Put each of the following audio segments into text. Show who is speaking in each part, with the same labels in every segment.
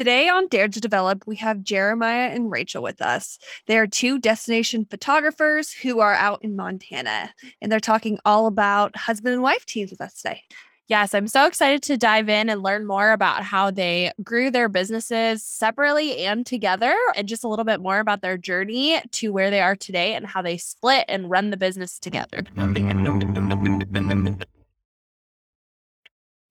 Speaker 1: Today on Dare to Develop, we have Jeremiah and Rachel with us. They are two destination photographers who are out in Montana, and they're talking all about husband and wife teams with us today.
Speaker 2: Yes, I'm so excited to dive in and learn more about how they grew their businesses separately and together, and just a little bit more about their journey to where they are today and how they split and run the business together.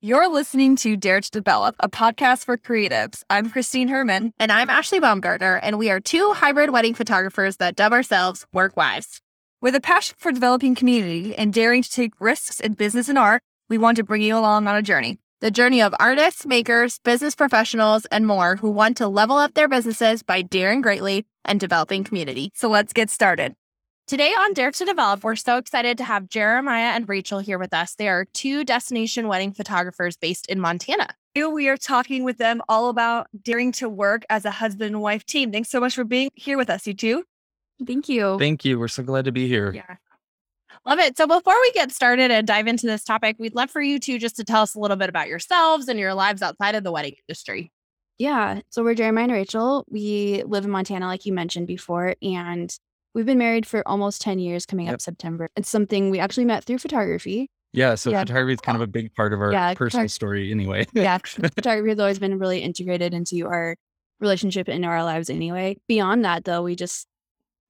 Speaker 1: You're listening to Dare to Develop, a podcast for creatives. I'm Christine Herman.
Speaker 2: And I'm Ashley Baumgartner, and we are two hybrid wedding photographers that dub ourselves work wives.
Speaker 1: With a passion for developing community and daring to take risks in business and art, we want to bring you along on a journey.
Speaker 2: The journey of artists, makers, business professionals, and more who want to level up their businesses by daring greatly and developing community.
Speaker 1: So let's get started.
Speaker 2: Today on Dare to Develop, we're so excited to have Jeremiah and Rachel here with us. They are two destination wedding photographers based in Montana.
Speaker 1: We are talking with them all about daring to work as a husband and wife team. Thanks so much for being here with us, you two.
Speaker 2: Thank you.
Speaker 3: Thank you. We're so glad to be here.
Speaker 2: Yeah. Love it. So before we get started and dive into this topic, we'd love for you two just to tell us a little bit about yourselves and your lives outside of the wedding industry.
Speaker 4: Yeah. So we're Jeremiah and Rachel. We live in Montana, like you mentioned before, and we've been married for almost 10 years coming
Speaker 3: Yep.
Speaker 4: up September. It's something we actually met through photography.
Speaker 3: Yeah. So
Speaker 4: Yeah.
Speaker 3: photography is kind of a big part of our
Speaker 4: Yeah,
Speaker 3: personal
Speaker 4: photog-
Speaker 3: story anyway.
Speaker 4: Yeah. photography has always been really integrated into our relationship and our lives anyway. Beyond that, though, we just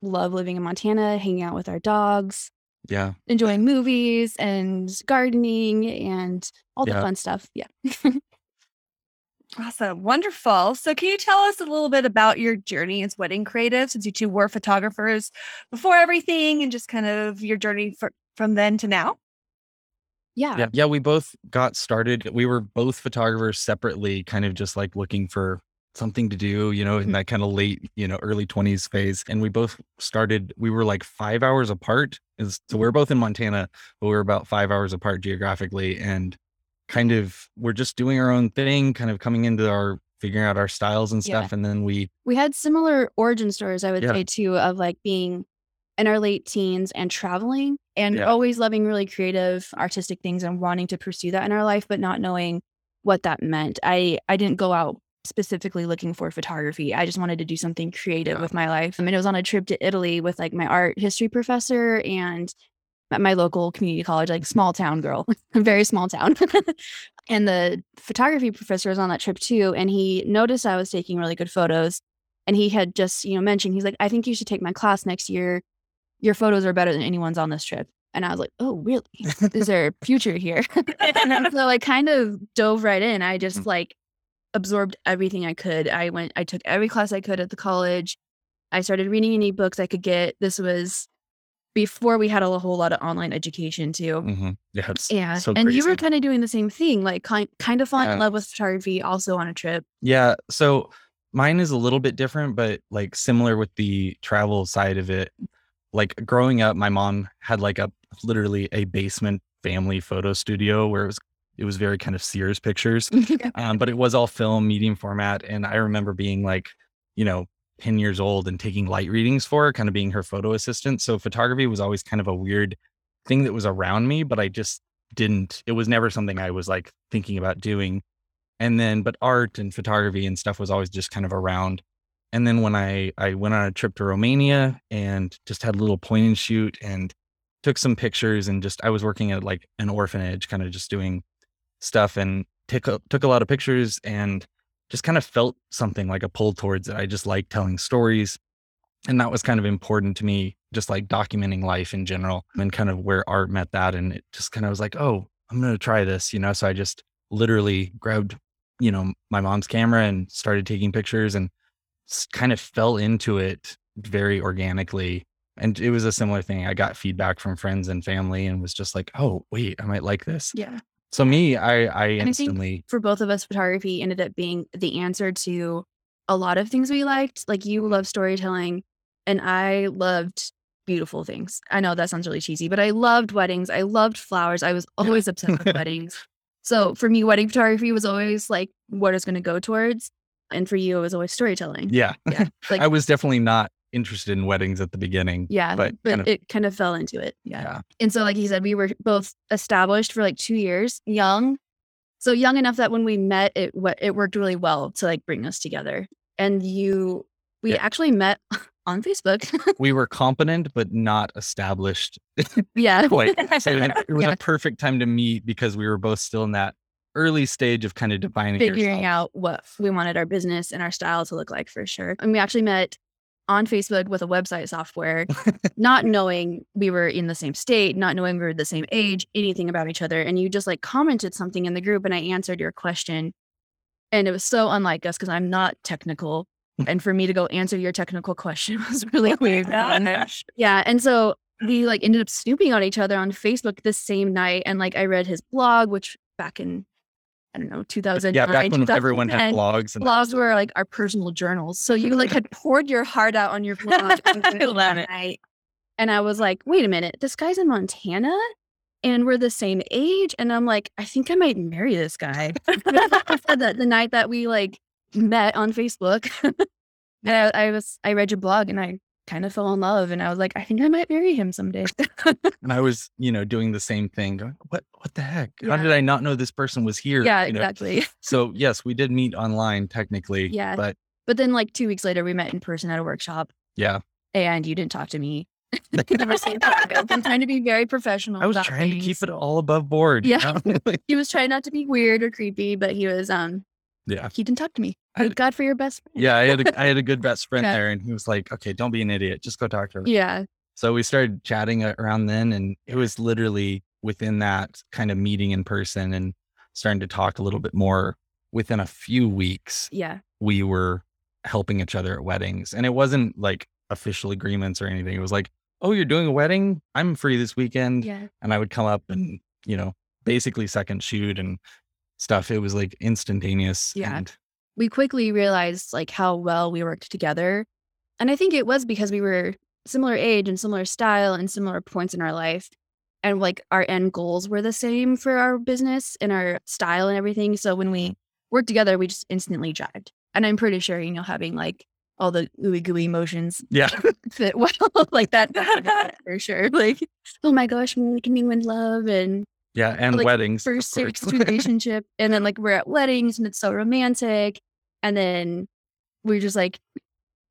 Speaker 4: love living in Montana, hanging out with our dogs,
Speaker 3: yeah.
Speaker 4: enjoying movies and gardening and all the
Speaker 3: Yeah.
Speaker 4: fun stuff. Yeah.
Speaker 1: Awesome. Wonderful. So, can you tell us a little bit about your journey as wedding creative since you two were photographers before everything and just kind of your journey for, from then to now?
Speaker 4: Yeah.
Speaker 3: Yeah. Yeah. We both got started. We were both photographers separately, kind of just like looking for something to do, you know, in mm-hmm. that kind of late, you know, early 20s phase. And we both started, we were like five hours apart. Is so we're mm-hmm. both in Montana, but we were about five hours apart geographically. And kind of we're just doing our own thing, kind of coming into our figuring out our styles and
Speaker 4: Yeah.
Speaker 3: stuff. And then we
Speaker 4: we had similar origin stories, I would
Speaker 3: Yeah.
Speaker 4: say, too, of like being in our late teens and traveling and
Speaker 3: Yeah.
Speaker 4: always loving really creative, artistic things and wanting to pursue that in our life, but not knowing what that meant. I I didn't go out specifically looking for photography. I just wanted to do something creative
Speaker 3: Yeah.
Speaker 4: with my life. I mean, it was on a trip to Italy with like my art history professor and at my local community college, like small town girl, very small town. and the photography professor was on that trip too. And he noticed I was taking really good photos. And he had just, you know, mentioned, he's like, I think you should take my class next year. Your photos are better than anyone's on this trip. And I was like, oh, really? Is there a future here? and so I kind of dove right in. I just
Speaker 3: Mm.
Speaker 4: like absorbed everything I could. I went, I took every class I could at the college. I started reading any books I could get. This was before we had a whole lot of online education too.
Speaker 3: Mhm. yeah,
Speaker 4: Yeah.
Speaker 3: so
Speaker 4: and you were kind of doing the same thing, like kind kind of falling in love with photography also on a trip.
Speaker 3: Yeah. So mine is a little bit different, but like similar with the travel side of it. Like growing up, my mom had like a literally a basement family photo studio where it was it was very kind of Sears pictures. Um, but it was all film, medium format. And I remember being like, you know, 10 years old and taking light readings for her, kind of being her photo assistant. So photography was always kind of a weird thing that was around me, but I just didn't, it was never something I was like thinking about doing. And then, but art and photography and stuff was always just kind of around. And then when I I went on a trip to Romania and just had a little point and shoot and took some pictures and just I was working at like an orphanage, kind of just doing stuff and took took a lot of pictures and just kind of felt something like a pull towards it. I just like telling stories. And that was kind of important to me, just like documenting life in general and kind of where art met that. And it just kind of was like, oh, I'm going to try this, you know? So I just literally grabbed, you know, my mom's camera and started taking pictures and kind of fell into it very organically. And it was a similar thing. I got feedback from friends and family and was just like, oh, wait, I might like this.
Speaker 4: Yeah.
Speaker 3: So me, I, I
Speaker 4: I think-
Speaker 3: instantly,
Speaker 4: For both of us, photography ended up being the answer to a lot of things we liked. Like you love storytelling, and I loved beautiful things. I know that sounds really cheesy, but I loved weddings. I loved flowers. I was always obsessed with weddings. So for me, wedding photography was always like what it's going to go towards. And for you, it was always storytelling.
Speaker 3: yeah,
Speaker 4: Yeah. Like,
Speaker 3: I was definitely not interested in weddings at the beginning.
Speaker 4: yeah.
Speaker 3: but
Speaker 4: But,
Speaker 3: kind of-
Speaker 4: it kind of fell into it. Yeah.
Speaker 3: Yeah.
Speaker 4: And so, like he said, we were both established for like two years, young, so young enough that when we met, it wa- it worked really well to like bring us together. And you, we
Speaker 3: Yeah.
Speaker 4: actually met on Facebook.
Speaker 3: we were competent but not established
Speaker 4: yeah,
Speaker 3: quite. So it it was
Speaker 4: Yeah.
Speaker 3: a perfect time to meet because we were both still in that early stage of kind of defining
Speaker 4: figuring
Speaker 3: yourself.
Speaker 4: out what we wanted our business and our style to look like for sure. And we actually met on Facebook with a website software, not knowing we were in the same state, not knowing we were the same age, anything about each other. And you just like commented something in the group and I answered your question. And it was so unlike us because I'm not technical. Hmm. And for me to go answer your technical question was really oh weird. Yeah. And so we like ended up snooping on each other on Facebook the same night. And like I read his blog, which back in, I don't know, 2009.
Speaker 3: Yeah, back when everyone had blogs and
Speaker 4: blogs were like our personal journals. So you like had poured your heart out on your blog.
Speaker 2: I love it.
Speaker 4: And I was like, wait a minute, this guy's in Montana and we're the same age. And I'm like, I think I might marry this guy. That the night that we like met on Facebook. and I, I was, I read your blog and I kind of fell in love. And I was like, I think I might marry him someday.
Speaker 3: and I was, you know, doing the same thing. Going, what what the heck? How did I not know this person was here?
Speaker 4: yeah,
Speaker 3: You know?
Speaker 4: exactly.
Speaker 3: So yes, we did meet online technically.
Speaker 4: Yeah.
Speaker 3: But
Speaker 4: But then like two weeks later, we met in person at a workshop
Speaker 3: yeah,
Speaker 4: and you didn't talk to me. Never seen that. I'm trying to be very professional.
Speaker 3: I was trying to keep it all above board. you
Speaker 4: Yeah.
Speaker 3: know?
Speaker 4: He was trying not to be weird or creepy, but he was um
Speaker 3: yeah.
Speaker 4: he didn't talk to me. Thank God for your best friend.
Speaker 3: Yeah. I had a I had a good best friend
Speaker 4: Yeah.
Speaker 3: there and he was like, okay, don't be an idiot. Just go talk to her.
Speaker 4: Yeah.
Speaker 3: So we started chatting around then, and it was literally within that kind of meeting in person and starting to talk a little bit more. Within a few weeks,
Speaker 4: Yeah.
Speaker 3: we were helping each other at weddings, and it wasn't like official agreements or anything. It was like, "Oh, you're doing a wedding? I'm free this weekend,"
Speaker 4: Yeah.
Speaker 3: and I would come up and you know basically second shoot and stuff. It was like instantaneous.
Speaker 4: Yeah.
Speaker 3: and
Speaker 4: We quickly realized like how well we worked together. And I think it was because we were similar age and similar style and similar points in our life. And like our end goals were the same for our business and our style and everything. So when we worked together, we just instantly jived. And I'm pretty sure, you know, having like all the ooey gooey emotions
Speaker 3: yeah,
Speaker 4: fit well like that for sure. Like, oh my gosh, we can you in love and
Speaker 3: yeah, and
Speaker 4: Like,
Speaker 3: weddings.
Speaker 4: first serious relationship. And then like we're at weddings and it's so romantic. And then we're just like,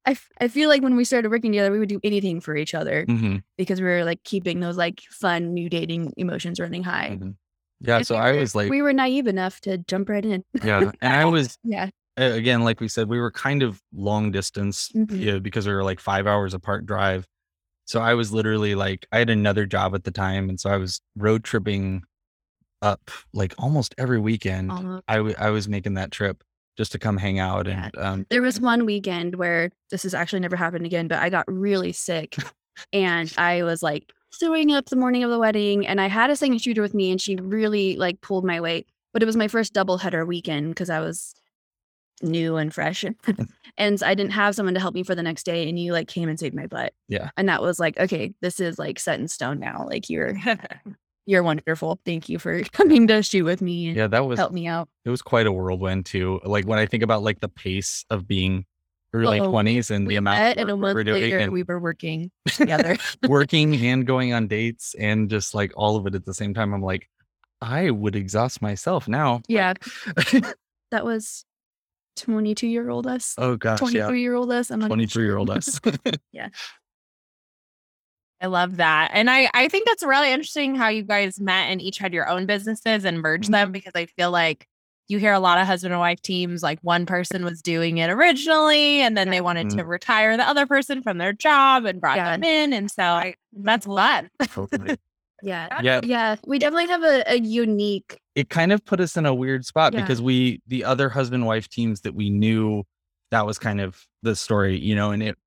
Speaker 4: I, f- I feel like when we started working together, we would do anything for each other
Speaker 3: Mhm,
Speaker 4: because we were like keeping those like fun new dating emotions running high.
Speaker 3: mhm. Yeah,
Speaker 4: And
Speaker 3: so
Speaker 4: we
Speaker 3: I
Speaker 4: were-
Speaker 3: was like,
Speaker 4: we were naive enough to jump right in.
Speaker 3: yeah, and I was
Speaker 4: yeah.
Speaker 3: again, like we said, we were kind of long distance
Speaker 4: Mhm.
Speaker 3: yeah, because we were like five hours apart drive. So I was literally like, I had another job at the time. And so I was road tripping up like almost every weekend.
Speaker 4: Almost.
Speaker 3: I, w- I was making that trip just to come hang out.
Speaker 4: Yeah.
Speaker 3: And um,
Speaker 4: There was one weekend where this has actually never happened again, but I got really sick and I was like throwing up the morning of the wedding and I had a second shooter with me and she really like pulled my weight. But it was my first double header weekend because I was new and fresh and I didn't have someone to help me for the next day and you like came and saved my butt.
Speaker 3: Yeah.
Speaker 4: And that was like, okay, this is like set in stone now. Like you're you're wonderful. Thank you for coming to shoot with me
Speaker 3: yeah, that was,
Speaker 4: help me out.
Speaker 3: it was quite a whirlwind too. Like when I think about like the pace of being early
Speaker 4: Oh,
Speaker 3: 20s and the amount of
Speaker 4: and a
Speaker 3: work
Speaker 4: month
Speaker 3: doing
Speaker 4: later
Speaker 3: and
Speaker 4: we were working together.
Speaker 3: working and going on dates and just like all of it at the same time. I'm like, I would exhaust myself now.
Speaker 4: Yeah. that was 22 year old us,
Speaker 3: oh gosh,
Speaker 4: 23
Speaker 3: yeah.
Speaker 4: year old us. I'm not
Speaker 3: 23 year old us.
Speaker 2: I love that. And I, I think that's really interesting how you guys met and each had your own businesses and merged them mm-hmm. because I feel like you hear a lot of husband and wife teams like one person was doing it originally and then they wanted to mm-hmm. retire the other person from their job and brought
Speaker 4: Yeah.
Speaker 2: them in. And so I, that's fun.
Speaker 3: Totally.
Speaker 4: Yeah.
Speaker 3: Yeah.
Speaker 4: Yeah. We definitely have a, a unique.
Speaker 3: it kind of put us in a weird spot
Speaker 4: Yeah.
Speaker 3: because we the other husband wife teams that we knew that was kind of the story you know and it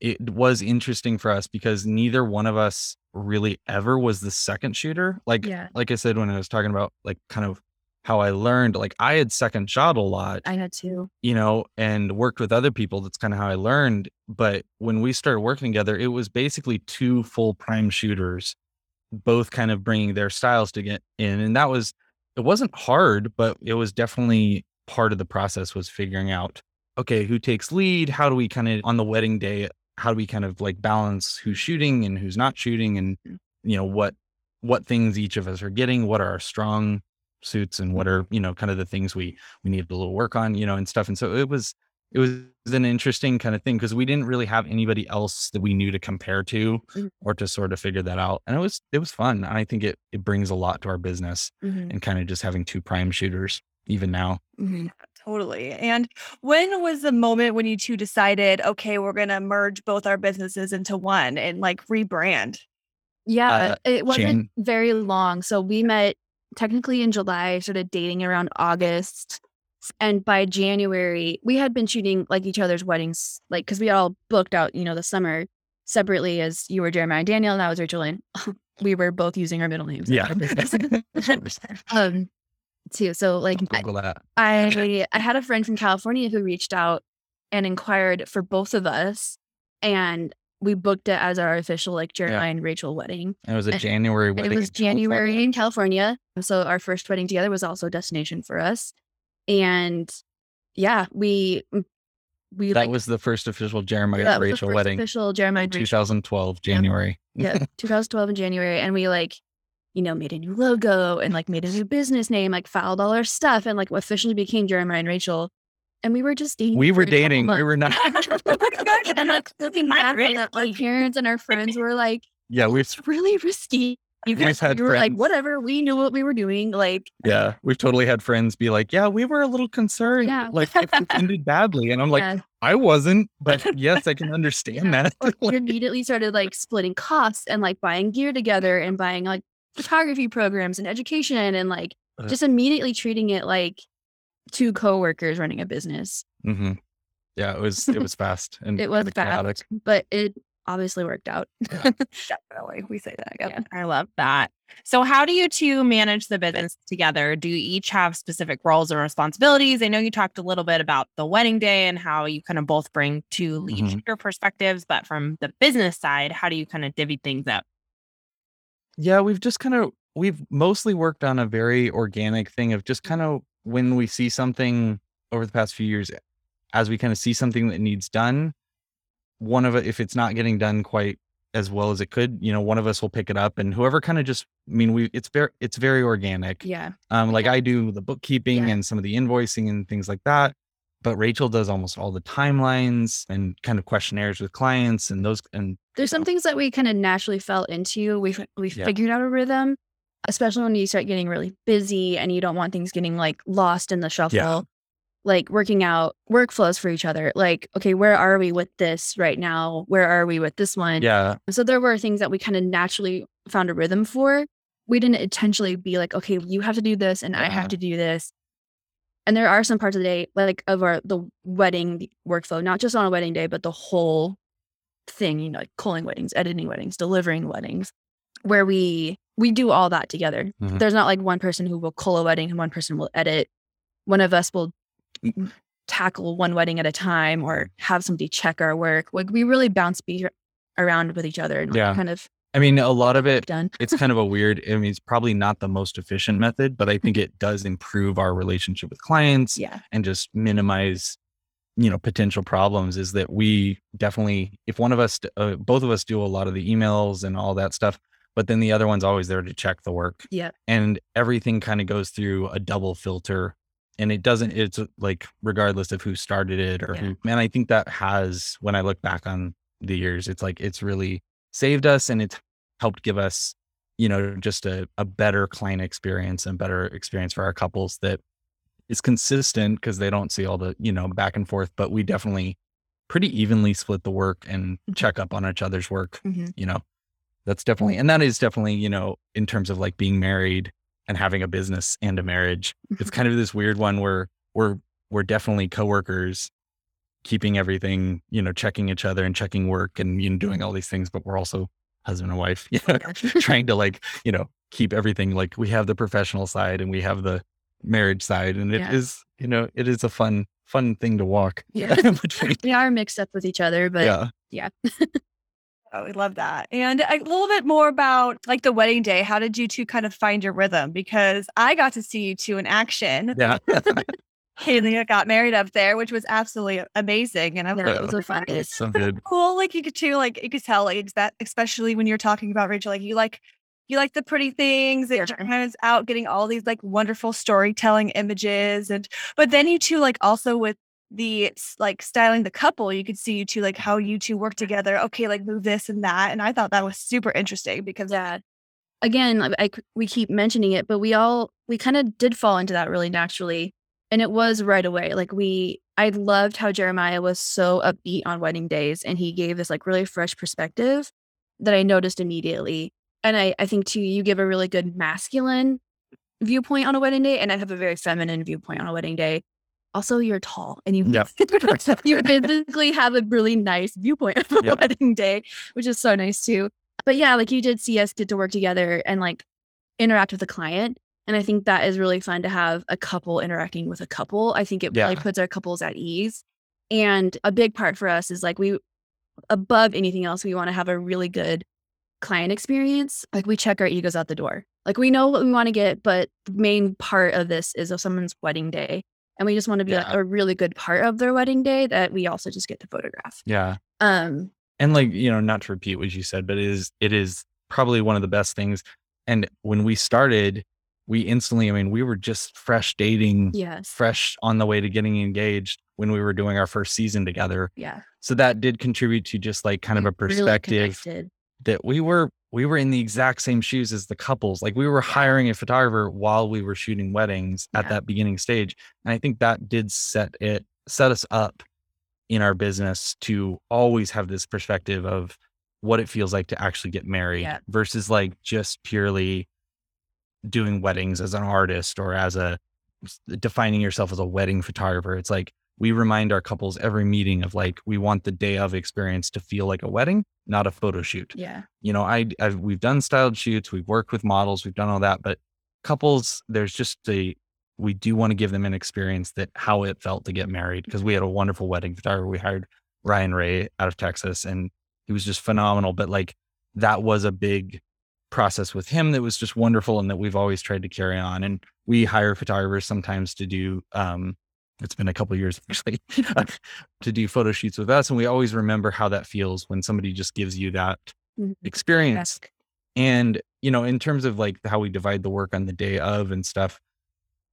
Speaker 3: it was interesting for us because neither one of us really ever was the second shooter like
Speaker 4: Yeah.
Speaker 3: like i said when i was talking about like kind of how i learned like i had second shot a lot
Speaker 4: I had to.
Speaker 3: you know, and worked with other people. That's kind of how I learned. But when we started working together, it was basically two full prime shooters, both kind of bringing their styles to get in. And that was, it wasn't hard, but it was definitely part of the process was figuring out, okay, who takes lead? How do we kind of, on the wedding day, how do we kind of like balance who's shooting and who's not shooting and, you know, what, what things each of us are getting, what are our strong suits and what are you know kind of the things we we needed a little work on you know and stuff. And so it was it was an interesting kind of thing because we didn't really have anybody else that we knew to compare to
Speaker 4: Mhm.
Speaker 3: or to sort of figure that out. And it was it was fun. I think it it brings a lot to our business
Speaker 4: Mhm,
Speaker 3: and kind of just having two prime shooters even now.
Speaker 4: Mhm.
Speaker 1: Totally. And when was the moment when you two decided, okay, we're going to merge both our businesses into one and like rebrand?
Speaker 4: Yeah,
Speaker 3: Uh,
Speaker 4: it wasn't
Speaker 3: Jan-
Speaker 4: very long. So we met technically in July, started dating around August. And by January, we had been shooting like each other's weddings, like because we all booked out, you know, the summer separately as you were Jeremiah and Daniel, and I was Rachel Lynn. we were both using our middle names.
Speaker 3: yeah
Speaker 4: um, too. So like I,
Speaker 3: google that
Speaker 4: I I had a friend from California who reached out and inquired for both of us, and we booked it as our official like Jeremiah and Rachel wedding.
Speaker 3: and it was a
Speaker 4: And-
Speaker 3: january wedding
Speaker 4: it was
Speaker 3: in California.
Speaker 4: January in California. So our first wedding together was also a destination for us. And yeah, we mm, we
Speaker 3: that
Speaker 4: like,
Speaker 3: was the first official jeremiah and rachel
Speaker 4: first
Speaker 3: wedding
Speaker 4: official Jeremiah and Rachel
Speaker 3: 2012 january
Speaker 4: yeah, 2012 in January, and we like, you know, made a new logo and like made a new business name, like filed all our stuff, and like officially became Jeremiah and Rachel. And we were just dating.
Speaker 3: we were dating we were not
Speaker 4: and like looking back at it, my parents and our friends were like,
Speaker 3: yeah we
Speaker 4: "It's really risky." You guys,
Speaker 3: had
Speaker 4: we were like, "Whatever." We knew what we were doing. Like,
Speaker 3: Yeah, we've totally had friends be like, "Yeah, we were a little concerned,
Speaker 4: Yeah.
Speaker 3: like if it ended badly," and I'm like,
Speaker 4: yeah.
Speaker 3: "I wasn't, but yes, I can understand that."
Speaker 4: Or we immediately started like splitting costs and like buying gear together and buying like photography programs and education and like
Speaker 3: Uh.
Speaker 4: just immediately treating it like two coworkers running a business.
Speaker 3: hmm Yeah, it was it was fast and
Speaker 4: It was fast,
Speaker 3: chaotic.
Speaker 4: but it obviously worked out.
Speaker 1: Definitely. We say that.
Speaker 2: Yeah, I love that. So, how do you two manage the business together? Do you each have specific roles and responsibilities? I know you talked a little bit about the wedding day and how you kind of both bring two each
Speaker 3: Mhm.
Speaker 2: perspectives, but from the business side, how do you kind of divvy things up?
Speaker 3: Yeah, we've just kind of we've mostly worked on a very organic thing of just kind of when we see something over the past few years, as we kind of see something that needs done, one of it if it's not getting done quite as well as it could, you know, one of us will pick it up, and whoever kind of just I mean we it's very it's very organic.
Speaker 4: Yeah.
Speaker 3: Um, like I do the bookkeeping
Speaker 4: Yeah.
Speaker 3: and some of the invoicing and things like that. But Rachel does almost all the timelines and kind of questionnaires with clients and those and
Speaker 4: There's some things that we kind of naturally fell into. We we
Speaker 3: Yeah.
Speaker 4: figured out a rhythm, especially when you start getting really busy and you don't want things getting like lost in the shuffle. Yeah. Like working out workflows for each other. Like, okay, where are we with this right now? Where are we with this one?
Speaker 3: yeah,
Speaker 4: So there were things that we kind of naturally found a rhythm for. We didn't intentionally be like, okay, you have to do this and I have uh-huh. to do this. And there are some parts of the day, like of our the wedding workflow, not just on a wedding day, but the whole thing, you know, like culling weddings, editing weddings, delivering weddings, where we we do all that together.
Speaker 3: Mhm.
Speaker 4: There's not like one person who will cull a wedding and one person will edit. One of us will tackle one wedding at a time or have somebody check our work. Like we really bounce be around with each other and like, kind of
Speaker 3: I mean a lot of it
Speaker 4: done.
Speaker 3: it's kind of a weird i mean it's probably not the most efficient method but i think it does improve our relationship with clients
Speaker 4: Yeah.
Speaker 3: and just minimize you know potential problems is that we definitely if one of us uh, both of us do a lot of the emails and all that stuff but then the other one's always there to check the work
Speaker 4: Yeah.
Speaker 3: and everything kind of goes through a double filter and it doesn't it's uh, like regardless of who started it or
Speaker 4: Yeah.
Speaker 3: who man i think that has when i look back on the years it's like it's really saved us and it's helped give us you know just a, a better client experience and better experience for our couples that is consistent because they don't see all the you know back and forth but we definitely pretty evenly split the work and check up on each other's work
Speaker 4: Mhm.
Speaker 3: you know. That's definitely and that is definitely you know in terms of like being married and having a business and a marriage it's kind of this weird one where we're we're definitely coworkers keeping everything you know checking each other and checking work and you know doing all these things but we're also husband and wife you know trying to like you know keep everything like we have the professional side and we have the marriage side and it is
Speaker 4: Yeah.
Speaker 3: you know it is a fun fun thing to walk
Speaker 4: Yeah. we are mixed up with each other, but
Speaker 3: yeah
Speaker 1: Oh, we love that. And a little bit more about like the wedding day. How did you two kind of find your rhythm? Because I got to see you two in action.
Speaker 3: yeah
Speaker 1: Haley got married up there, which was absolutely amazing. And I was
Speaker 4: yeah,
Speaker 1: like,
Speaker 4: it was a fun
Speaker 3: it's so good
Speaker 1: cool. Like you could too, like you could tell, like that, especially when you're talking about Rachel, like you like you like the pretty things and Jeremiah's out getting all these like wonderful storytelling images and but then you two like also with the s- like styling the couple you could see you two like how you two work together okay like move this and that and i thought that was super interesting because
Speaker 4: Yeah. Again, like, I, c- we keep mentioning it, but we all we kind of did fall into that really naturally, and it was right away. Like we, I loved how Jeremiah was so upbeat on wedding days, and he gave this like really fresh perspective that I noticed immediately. And I, I think too, you give a really good masculine viewpoint on a wedding day, and I have a very feminine viewpoint on a wedding day. Also, you're tall, and you
Speaker 3: Yep.
Speaker 4: you physically have a really nice viewpoint of a
Speaker 3: Yep.
Speaker 4: wedding day, which is so nice too. But yeah, like you did see us get to work together and like interact with the client. And I think that is really fun to have a couple interacting with a couple. I think it really puts our couples at ease. And a big part for us is like we, above anything else, we want to have a really good client experience. Like we check our egos out the door. Like we know what we want to get, but the main part of this is of someone's wedding day. And we just want to be like a really good part of their wedding day that we also just get to photograph.
Speaker 3: Yeah.
Speaker 4: Um,
Speaker 3: and like you know not to repeat what you said but it is it is probably one of the best things and when we started we instantly i mean we were just fresh dating
Speaker 4: yes.
Speaker 3: fresh on the way to getting engaged when we were doing our first season together
Speaker 4: Yeah.
Speaker 3: so that did contribute to just like kind of a
Speaker 4: We really
Speaker 3: perspective that we were we were in the exact same shoes as the couples like we were hiring a photographer while we were shooting weddings at that beginning stage and i think that did set it set us up in our business to always have this perspective of what it feels like to actually get married
Speaker 4: Yeah.
Speaker 3: versus like just purely doing weddings as an artist or as a defining yourself as a wedding photographer it's like we remind our couples every meeting of like we want the day of experience to feel like a wedding not a photo shoot
Speaker 4: Yeah.
Speaker 3: you know I I've, we've done styled shoots we've worked with models we've done all that but couples there's just a we do want to give them an experience that how it felt to get married because we had a wonderful wedding photographer we hired ryan ray out of texas and he was just phenomenal but like that was a big process with him that was just wonderful and that we've always tried to carry on and we hire photographers sometimes to do um it's been a couple years actually to do photo shoots with us and we always remember how that feels when somebody just gives you that
Speaker 4: Mhm.
Speaker 3: experience and you know in terms of like how we divide the work on the day of and stuff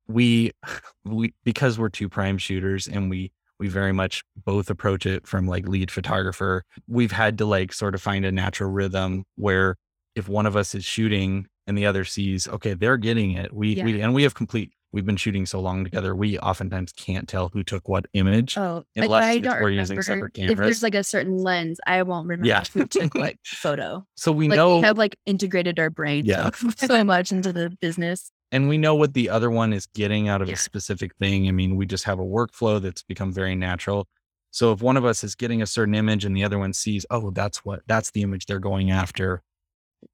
Speaker 3: we we because we're two prime shooters and we we very much both approach it from like lead photographer we've had to like sort of find a natural rhythm where if one of us is shooting and the other sees okay they're getting it we we and we have complete we've been shooting so long together we oftentimes can't tell who took what image
Speaker 4: Oh,
Speaker 3: Unless
Speaker 4: like, I don't
Speaker 3: we're using separate
Speaker 4: If there's like a certain lens, I won't remember
Speaker 3: Yeah.
Speaker 4: who took what photo.
Speaker 3: so we
Speaker 4: like
Speaker 3: know
Speaker 4: we have like integrated our brains
Speaker 3: Yeah.
Speaker 4: so much into the business.
Speaker 3: and we know what the other one is getting out of
Speaker 4: Yeah.
Speaker 3: a specific thing. I mean, we just have a workflow that's become very natural. So if one of us is getting a certain image and the other one sees, oh, that's what that's the image they're going after,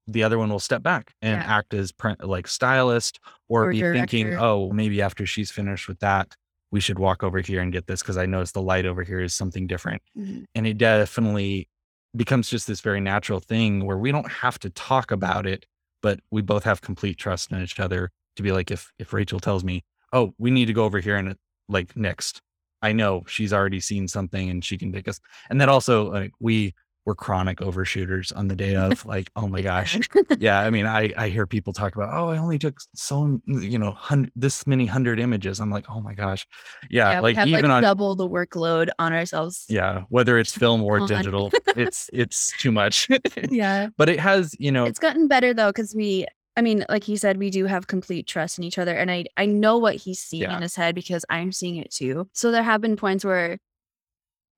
Speaker 3: the other one will step back and
Speaker 4: Yeah.
Speaker 3: act as pre- like stylist or,
Speaker 4: Or
Speaker 3: be thinking, oh, maybe after she's finished with that, we should walk over here and get this because I noticed the light over here is something different.
Speaker 4: Mhm.
Speaker 3: And it definitely becomes just this very natural thing where we don't have to talk about it, but we both have complete trust in each other to be like, if if Rachel tells me, oh, we need to go over here and like next, I know she's already seen something and she can pick us. And then also like we were chronic overshooters on the day of like, oh my gosh. Yeah. I mean, I I hear people talk about, oh, I only took so you know, hun- this many hundred images. I'm like, oh my gosh. Yeah.
Speaker 4: Yeah,
Speaker 3: like even
Speaker 4: like
Speaker 3: on
Speaker 4: double the workload on ourselves.
Speaker 3: yeah, whether it's film or digital, it's it's too much.
Speaker 4: Yeah.
Speaker 3: but it has, you know,
Speaker 4: It's gotten better though, because we I mean, like he said, we do have complete trust in each other. And I I know what he's seeing
Speaker 3: Yeah.
Speaker 4: in his head because I'm seeing it too. So there have been points where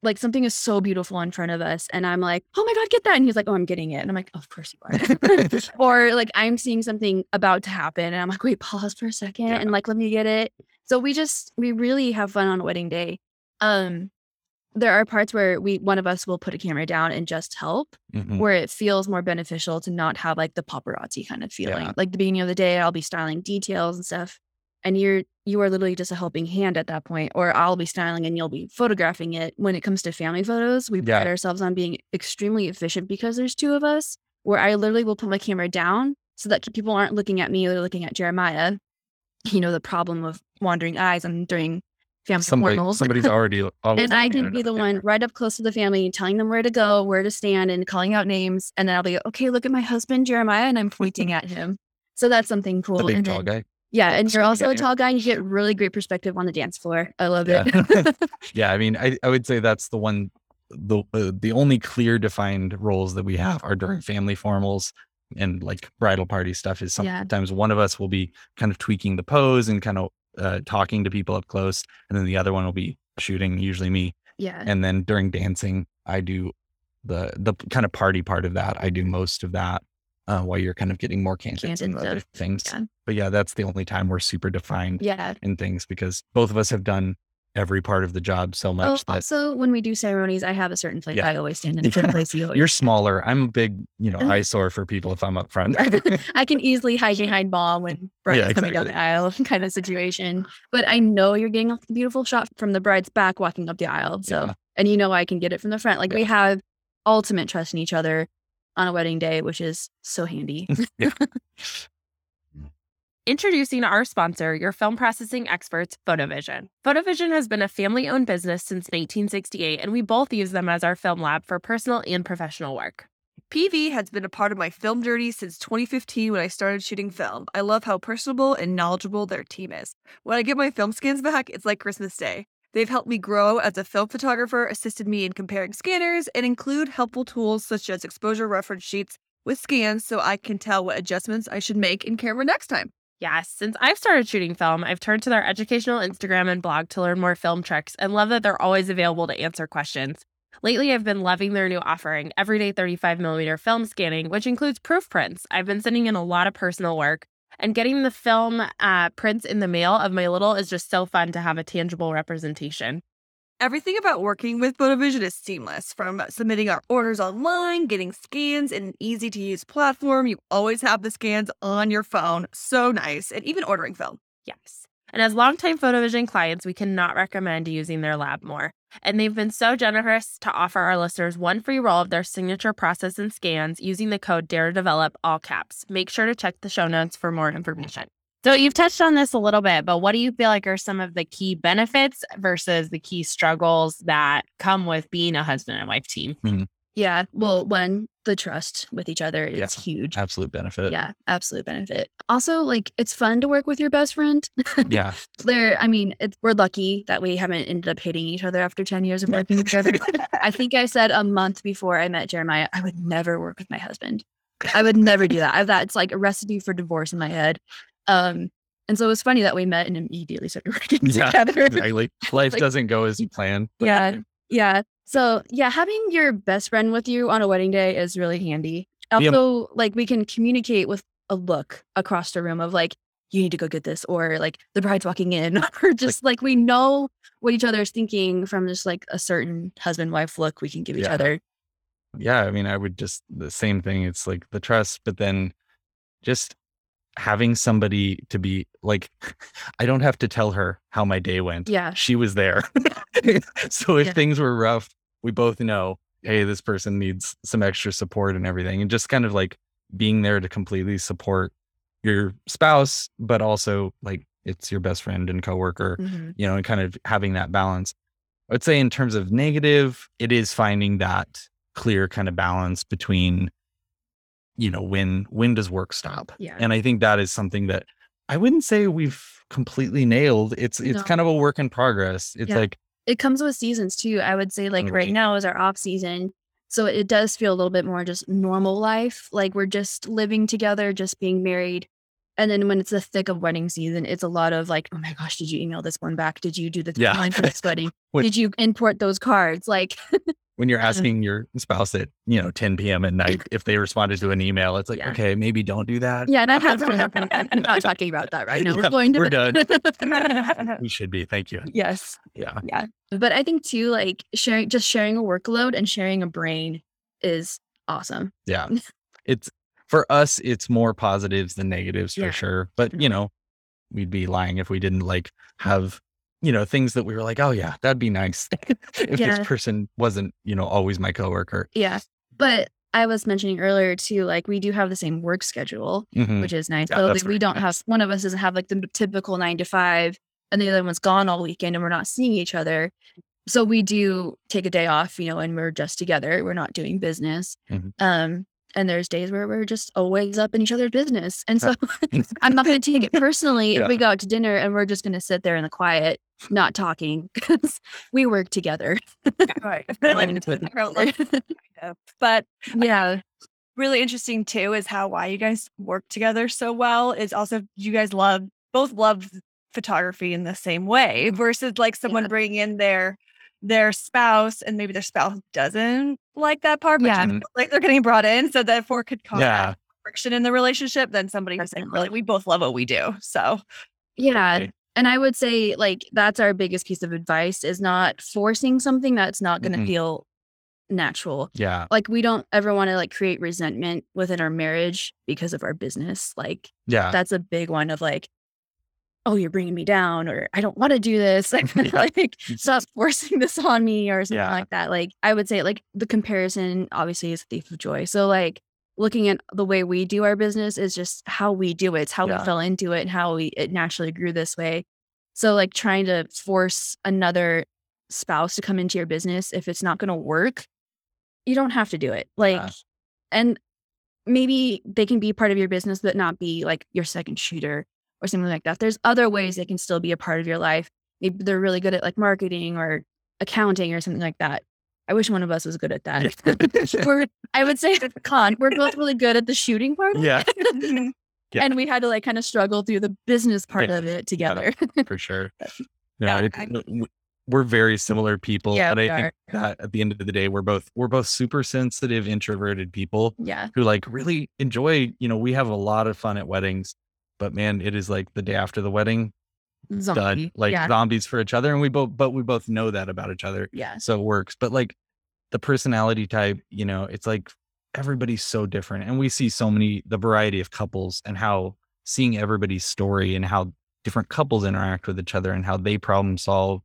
Speaker 4: like something is so beautiful in front of us and I'm like, oh my God, get that. And he's like, oh, I'm getting it. And I'm like, of course you are. or like I'm seeing something about to happen and I'm like, wait, pause for a second
Speaker 3: Yeah.
Speaker 4: and like let me get it. So we just we really have fun on wedding day. Um there are parts where we one of us will put a camera down and just help
Speaker 3: Mhm.
Speaker 4: where it feels more beneficial to not have like the paparazzi kind of feeling.
Speaker 3: Yeah.
Speaker 4: Like the beginning of the day, I'll be styling details and stuff. And you're you are literally just a helping hand at that point. Or I'll be styling and you'll be photographing it. When it comes to family photos, we
Speaker 3: Yeah.
Speaker 4: pride ourselves on being extremely efficient because there's two of us, where I literally will put my camera down so that people aren't looking at me, they're looking at Jeremiah. You know, the problem of wandering eyes and during family
Speaker 3: Somebody, somebody's already.
Speaker 4: and I can be the one right up close to the family, telling them where to go, where to stand, and calling out names. And then I'll be, okay, look at my husband Jeremiah, and I'm pointing at him. So that's something cool.
Speaker 3: The big
Speaker 4: and
Speaker 3: tall
Speaker 4: then-
Speaker 3: guy.
Speaker 4: Yeah, and you're also a tall guy, and you get really great perspective on the dance floor. I love
Speaker 3: Yeah.
Speaker 4: it.
Speaker 3: yeah i mean I, I would say that's the one the uh, the only clear defined roles that we have are during family formals and like bridal party stuff is
Speaker 4: Yeah.
Speaker 3: sometimes one of us will be kind of tweaking the pose and kind of uh, talking to people up close and then the other one will be shooting usually me
Speaker 4: yeah.
Speaker 3: and then during dancing i do the the kind of party part of that i do most of that uh, while you're kind of getting more candid
Speaker 4: Candid
Speaker 3: and other things
Speaker 4: Yeah.
Speaker 3: but yeah that's the only time we're super defined
Speaker 4: Yeah.
Speaker 3: in things because both of us have done every part of the job so
Speaker 4: Oh,
Speaker 3: much that
Speaker 4: also, when we do ceremonies, I have a certain place
Speaker 3: Yeah.
Speaker 4: I always stand in a certain place. You
Speaker 3: you're smaller. I'm a big, you know, eyesore for people if I'm up front.
Speaker 4: I can easily hide behind mom when bride's
Speaker 3: Yeah,
Speaker 4: coming down the aisle kind of situation. But I know you're getting a beautiful shot from the bride's back walking up the aisle. So and you know I can get it from the front. Like we have ultimate trust in each other on a wedding day, which is so handy.
Speaker 2: Introducing our sponsor, your film processing experts, Photovision. Photovision has been a family owned business since 1968, and we both use them as our film lab for personal and professional work.
Speaker 1: PV has been a part of my film journey since 2015 when I started shooting film. I love how personable and knowledgeable their team is. When I get my film scans back, it's like Christmas Day. They've helped me grow as a film photographer, assisted me in comparing scanners, and include helpful tools such as exposure reference sheets with scans so I can tell what adjustments I should make in camera next time.
Speaker 2: Yes, since I've started shooting film, I've turned to their educational Instagram and blog to learn more film tricks and love that they're always available to answer questions. Lately, I've been loving their new offering, everyday 35mm film scanning, which includes proof prints. I've been sending in a lot of personal work, and getting the film uh, prints in the mail of my little is just so fun to have a tangible representation.
Speaker 1: Everything about working with Photovision is seamless. From submitting our orders online, getting scans in an easy to use platform, you always have the scans on your phone. So nice. And even ordering film.
Speaker 2: Yes. And as longtime Photovision clients, we cannot recommend using their lab more. And they've been so generous to offer our listeners one free roll of their signature process and scans using the code DARE develop all caps. Make sure to check the show notes for more information. So you've touched on this a little bit, but what do you feel like are some of the key benefits versus the key struggles that come with being a husband and wife team? Mm-hmm.
Speaker 4: Yeah. Well, one, the trust with each other is
Speaker 3: Yeah.
Speaker 4: huge.
Speaker 3: Absolute benefit.
Speaker 4: Yeah, absolute benefit. Also, like it's fun to work with your best friend.
Speaker 3: Yeah.
Speaker 4: There, I mean, it's, we're lucky that we haven't ended up hating each other after 10 years of working together. I think I said a month before I met Jeremiah, I would never work with my husband. I would never do that. I that's like a recipe for divorce in my head. Um, and so it was funny that we met and immediately started working
Speaker 3: Yeah,
Speaker 4: together.
Speaker 3: Exactly. Life
Speaker 4: Like-
Speaker 3: doesn't go as you plan. but-
Speaker 4: Yeah. Yeah. So yeah, having your best friend with you on a wedding day is really handy.
Speaker 3: Yeah.
Speaker 4: Also, like we can communicate with a look across the room of like, you need to go get this, or like the bride's walking in, or just like, we know what each other is thinking from just like a certain husband wife look we can give each
Speaker 3: Yeah.
Speaker 4: other.
Speaker 3: yeah i mean i would just the same thing it's like the trust but then just having somebody to be like i don't have to tell her how my day went
Speaker 4: Yeah.
Speaker 3: she was there so if
Speaker 4: Yeah.
Speaker 3: things were rough we both know hey this person needs some extra support and everything and just kind of like being there to completely support your spouse but also like it's your best friend and coworker
Speaker 4: Mhm.
Speaker 3: you know, and kind of having that balance. I would say in terms of negative, it is finding that clear kind of balance between, you know, when when does work stop?
Speaker 4: Yeah.
Speaker 3: And I think that is something that I wouldn't say we've completely nailed. It's it's
Speaker 4: No.
Speaker 3: kind of a work in progress. It's
Speaker 4: Yeah.
Speaker 3: like
Speaker 4: It comes with seasons too. I would say like right now is our off season. So it does feel a little bit more just normal life. Like we're just living together, just being married. And then when it's the thick of wedding season, it's a lot of like, oh my gosh, did you email this one back? Did you do the
Speaker 3: Yeah.
Speaker 4: timeline for this wedding? Did you import those cards? Like,
Speaker 3: when you're mm-hmm. asking your spouse at, you know, 10 p.m. at night if they responded to an email, it's like,
Speaker 4: Yeah.
Speaker 3: okay, maybe don't do that.
Speaker 4: yeah, and I've had I'm not talking about that right now.
Speaker 3: Yeah,
Speaker 4: we're going to
Speaker 3: we're done. We should be. Thank you.
Speaker 4: yes.
Speaker 3: Yeah. Yeah.
Speaker 4: But I think too, like sharing just sharing a workload and sharing a brain is awesome.
Speaker 3: Yeah. It's for us, it's more positives than negatives
Speaker 4: Yeah.
Speaker 3: for sure. But you know, we'd be lying if we didn't like have, you know, things that we were like, oh yeah, that'd be nice if
Speaker 4: Yeah.
Speaker 3: this person wasn't, you know, always my coworker.
Speaker 4: Yeah. But I was mentioning earlier too, like we do have the same work schedule,
Speaker 3: Mhm.
Speaker 4: which is nice.
Speaker 3: Yeah, that's
Speaker 4: like, we don't
Speaker 3: nice.
Speaker 4: have one of us doesn't have like the typical nine to five, and the other one's gone all weekend and we're not seeing each other. So we do take a day off, you know, and we're just together. We're not doing business.
Speaker 3: Mhm.
Speaker 4: Um, and there's days where we're just always up in each other's business. And so I'm not going to take it personally
Speaker 3: Yeah.
Speaker 4: if we go out to dinner and we're just going to sit there in the quiet, not talking because we work together.
Speaker 1: Right. But yeah. really interesting too is how why you guys work together so well is also you guys love both love photography in the same way versus like someone
Speaker 4: Yeah.
Speaker 1: bringing in their their spouse and maybe their spouse doesn't like that part but
Speaker 4: Yeah.
Speaker 1: you feel like they're getting brought in so therefore could cause
Speaker 3: Yeah.
Speaker 1: friction in the relationship than somebody who's like really
Speaker 4: Definitely.
Speaker 1: we both love what we do so
Speaker 4: Yeah.
Speaker 3: Right.
Speaker 4: And I would say like that's our biggest piece of advice is not forcing something that's not going to
Speaker 3: Mhm.
Speaker 4: feel natural.
Speaker 3: Yeah.
Speaker 4: Like we don't ever want to like create resentment within our marriage because of our business. Like
Speaker 3: Yeah.
Speaker 4: that's a big one of like oh you're bringing me down or I don't want to do this. Like mm. stop forcing this on me or something
Speaker 3: Yeah.
Speaker 4: like that. Like I would say like the comparison obviously is a thief of joy. So like looking at the way we do our business is just how we do it. It's how
Speaker 3: Yeah.
Speaker 4: we fell into it and how we it naturally grew this way. So like trying to force another spouse to come into your business if it's not going to work, you don't have to do it. Like
Speaker 3: Yeah.
Speaker 4: and maybe they can be part of your business but not be like your second shooter or something like that. There's other ways they can still be a part of your life. Maybe they're really good at like marketing or accounting or something like that. I wish one of us was good at that. we're I would say con, we're both really good at the shooting part.
Speaker 3: Yeah. Yeah.
Speaker 4: And we had to like kind of struggle through the business part
Speaker 3: Yeah.
Speaker 4: of it together.
Speaker 3: for sure.
Speaker 1: Yeah,
Speaker 3: Yeah, it- we're very similar people,
Speaker 4: Yeah,
Speaker 3: and I think that at the end of the day, we're both we're both super sensitive, introverted people
Speaker 4: yeah.
Speaker 3: who like really enjoy. You know, we have a lot of fun at weddings, but man, it is like the day after the wedding, done
Speaker 4: Zombie.
Speaker 3: like
Speaker 4: yeah.
Speaker 3: zombies for each other, and we both but we both know that about each other,
Speaker 4: yeah.
Speaker 3: so it works. But like the personality type, you know, it's like everybody's so different, and we see so many the variety of couples and how seeing everybody's story and how different couples interact with each other and how they problem solve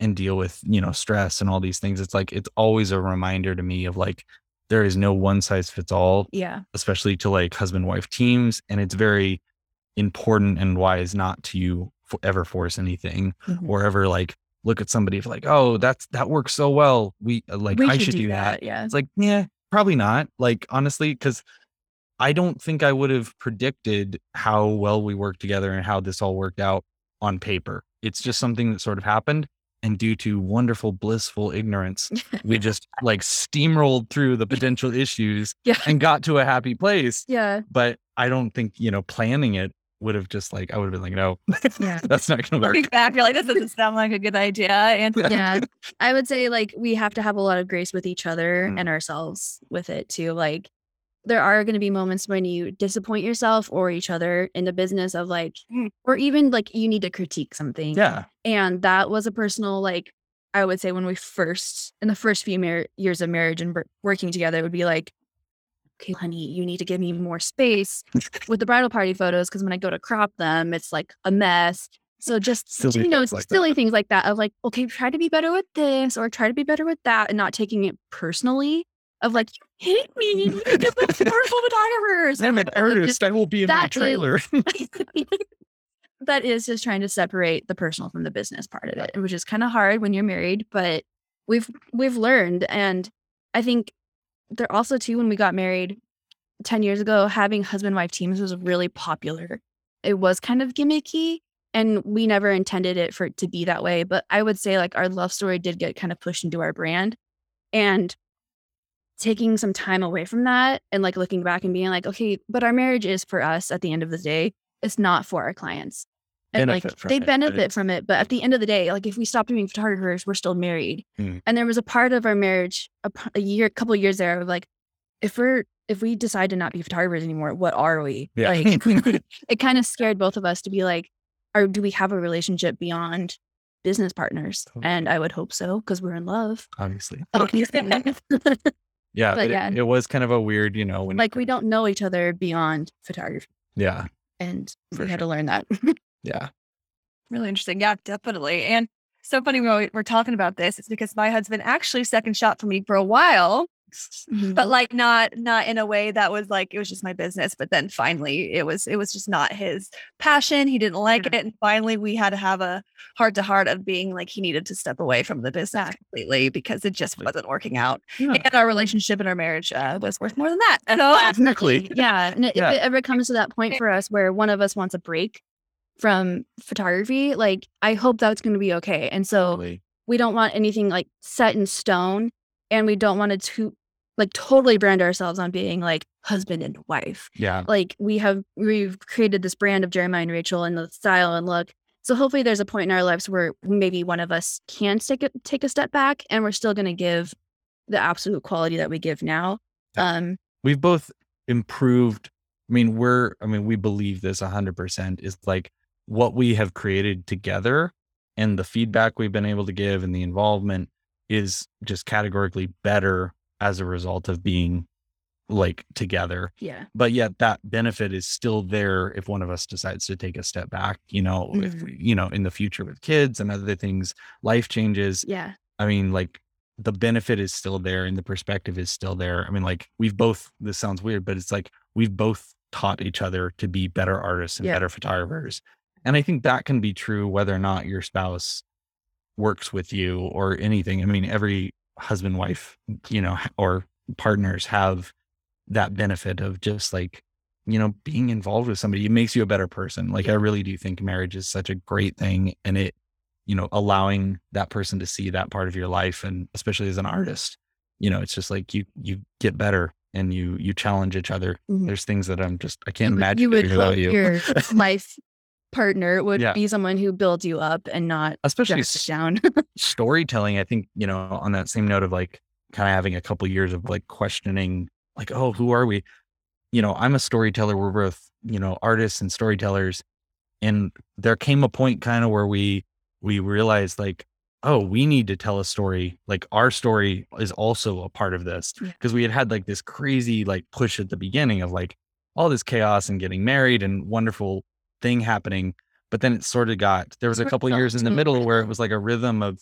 Speaker 3: and deal with you know stress and all these things it's like it's always a reminder to me of like there is no one size fits all
Speaker 4: Yeah.
Speaker 3: especially to like husband wife teams and it's very important and wise not to ever force anything
Speaker 4: Mhm.
Speaker 3: or ever like look at somebody for like oh that's that works so well we uh, like
Speaker 4: We
Speaker 3: i should do that
Speaker 4: Yeah.
Speaker 3: it's like, yeah, probably not. Like, honestly, because I don't think I would have predicted how well we worked together and how this all worked out on paper. It's just something that sort of happened. And due to wonderful, blissful ignorance, we just like steamrolled through the potential issues
Speaker 4: Yeah.
Speaker 3: and got to a happy place.
Speaker 4: Yeah.
Speaker 3: But I don't think, you know, planning it would have just like, I would have been like, no,
Speaker 4: Yeah.
Speaker 3: that's not going to work.
Speaker 1: looking back you're like this doesn't sound like a good idea and
Speaker 4: yeah i would say like we have to have a lot of grace with each other
Speaker 3: Mm.
Speaker 4: and ourselves with it too like there are going to be moments when you disappoint yourself or each other in the business of like
Speaker 1: Mm.
Speaker 4: or even like you need to critique something
Speaker 3: Yeah.
Speaker 4: and that was a personal like i would say when we first in the first few mar- years of marriage and wor- working together it would be like okay honey you need to give me more space with the bridal party photos because when i go to crop them it's like a mess so just
Speaker 3: Silly
Speaker 4: you know
Speaker 3: things like that.
Speaker 4: silly things like that of like okay try to be better with this or try to be better with that and not taking it personally of like you hate me you get the wonderful photographers
Speaker 3: I'm an
Speaker 4: Just-
Speaker 3: artist. I will be in my trailer.
Speaker 4: that is just trying to separate the personal from the business part of it, which is kind of hard when you're married, but we've we've learned and I think there also too when we got married 10 years ago having husband wife teams was really popular. It was kind of gimmicky and we never intended it for it to be that way, but I would say like our love story did get kind of pushed into our brand and taking some time away from that and like looking back and being like okay, but our marriage is for us at the end of the day. It's not for our clients. And like
Speaker 3: from
Speaker 4: they
Speaker 3: it,
Speaker 4: benefit from it, but at the end of the day, like if we stopped being photographers, we're still married.
Speaker 3: Mm.
Speaker 4: And there was a part of our marriage, a year, a couple years there, of like, if we're if we decide to not be photographers anymore, what are we?
Speaker 3: Yeah.
Speaker 4: Like, it kind of scared both of us to be like, or do we have a relationship beyond business partners?
Speaker 3: Totally.
Speaker 4: And I would hope so because we're in love.
Speaker 3: Obviously.
Speaker 4: But
Speaker 3: Yeah. but it-
Speaker 4: yeah.
Speaker 3: It, was kind of a weird, you know, when
Speaker 4: like we don't know each other beyond photography,
Speaker 3: yeah.
Speaker 4: and we had to learn that.
Speaker 3: Yeah.
Speaker 1: Really interesting. Yeah, definitely. And so funny when we- we're talking about this. It's because my husband actually second shot for me for a while
Speaker 4: Mhm.
Speaker 1: but like not not in a way that was like it was just my business but then finally it was it was just not his passion he didn't like it and finally we had to have a heart to heart of being like he needed to step away from the business completely because it just wasn't working out
Speaker 3: Yeah.
Speaker 1: and our relationship and our marriage uh, was worth more than that so
Speaker 3: Exactly.
Speaker 4: yeah and it-
Speaker 3: Yeah.
Speaker 4: if it ever comes to that point for us where one of us wants a break from photography like i hope that's going to be okay and so
Speaker 3: Totally.
Speaker 4: we don't want anything like set in stone and we don't want to to like totally brand ourselves on being like husband and wife
Speaker 3: Yeah.
Speaker 4: like we have we've created this brand of jeremiah and rachel and the style and look so hopefully there's a point in our lives where maybe one of us can take a, take a step back and we're still going to give the absolute quality that we give now um
Speaker 3: We've both improved. I mean, we're, I mean, we believe this 100% is like what we have created together and the feedback we've been able to give and the involvement is just categorically better as a result of being like together.
Speaker 4: yeah
Speaker 3: But yet that benefit is still there if one of us decides to take a step back, you know, if,
Speaker 4: Mhm.
Speaker 3: you know, in the future with kids and other things, life changes.
Speaker 4: yeah
Speaker 3: I mean, like the benefit is still there and the perspective is still there. I mean, like we've both, this sounds weird, but it's like we've both taught each other to be better artists and
Speaker 4: Yeah.
Speaker 3: better photographers. And I think that can be true whether or not your spouse works with you or anything. I mean, every husband, wife, you know, or partners have that benefit of just like, you know, being involved with somebody. It makes you a better person. Like, I really do think marriage is such a great thing. And it, you know, allowing that person to see that part of your life. And especially as an artist, you know, it's just like you, you get better and you, you challenge each other.
Speaker 4: Mhm.
Speaker 3: There's things that I'm just, I can't
Speaker 4: you would-
Speaker 3: imagine
Speaker 4: you would
Speaker 3: without you.
Speaker 4: your life partner would
Speaker 3: Yeah.
Speaker 4: be someone who builds you up and not
Speaker 3: especially
Speaker 4: you down
Speaker 3: storytelling i think you know on that same note of like kind of having a couple years of like questioning like oh who are we you know i'm a storyteller we're both you know artists and storytellers and there came a point kind of where we we realized like oh we need to tell a story like our story is also a part of this
Speaker 4: Yeah.
Speaker 3: because we had had like this crazy like push at the beginning of like all this chaos and getting married and wonderful thing happening but then it sort of got there was a couple years in the middle where it was like a rhythm of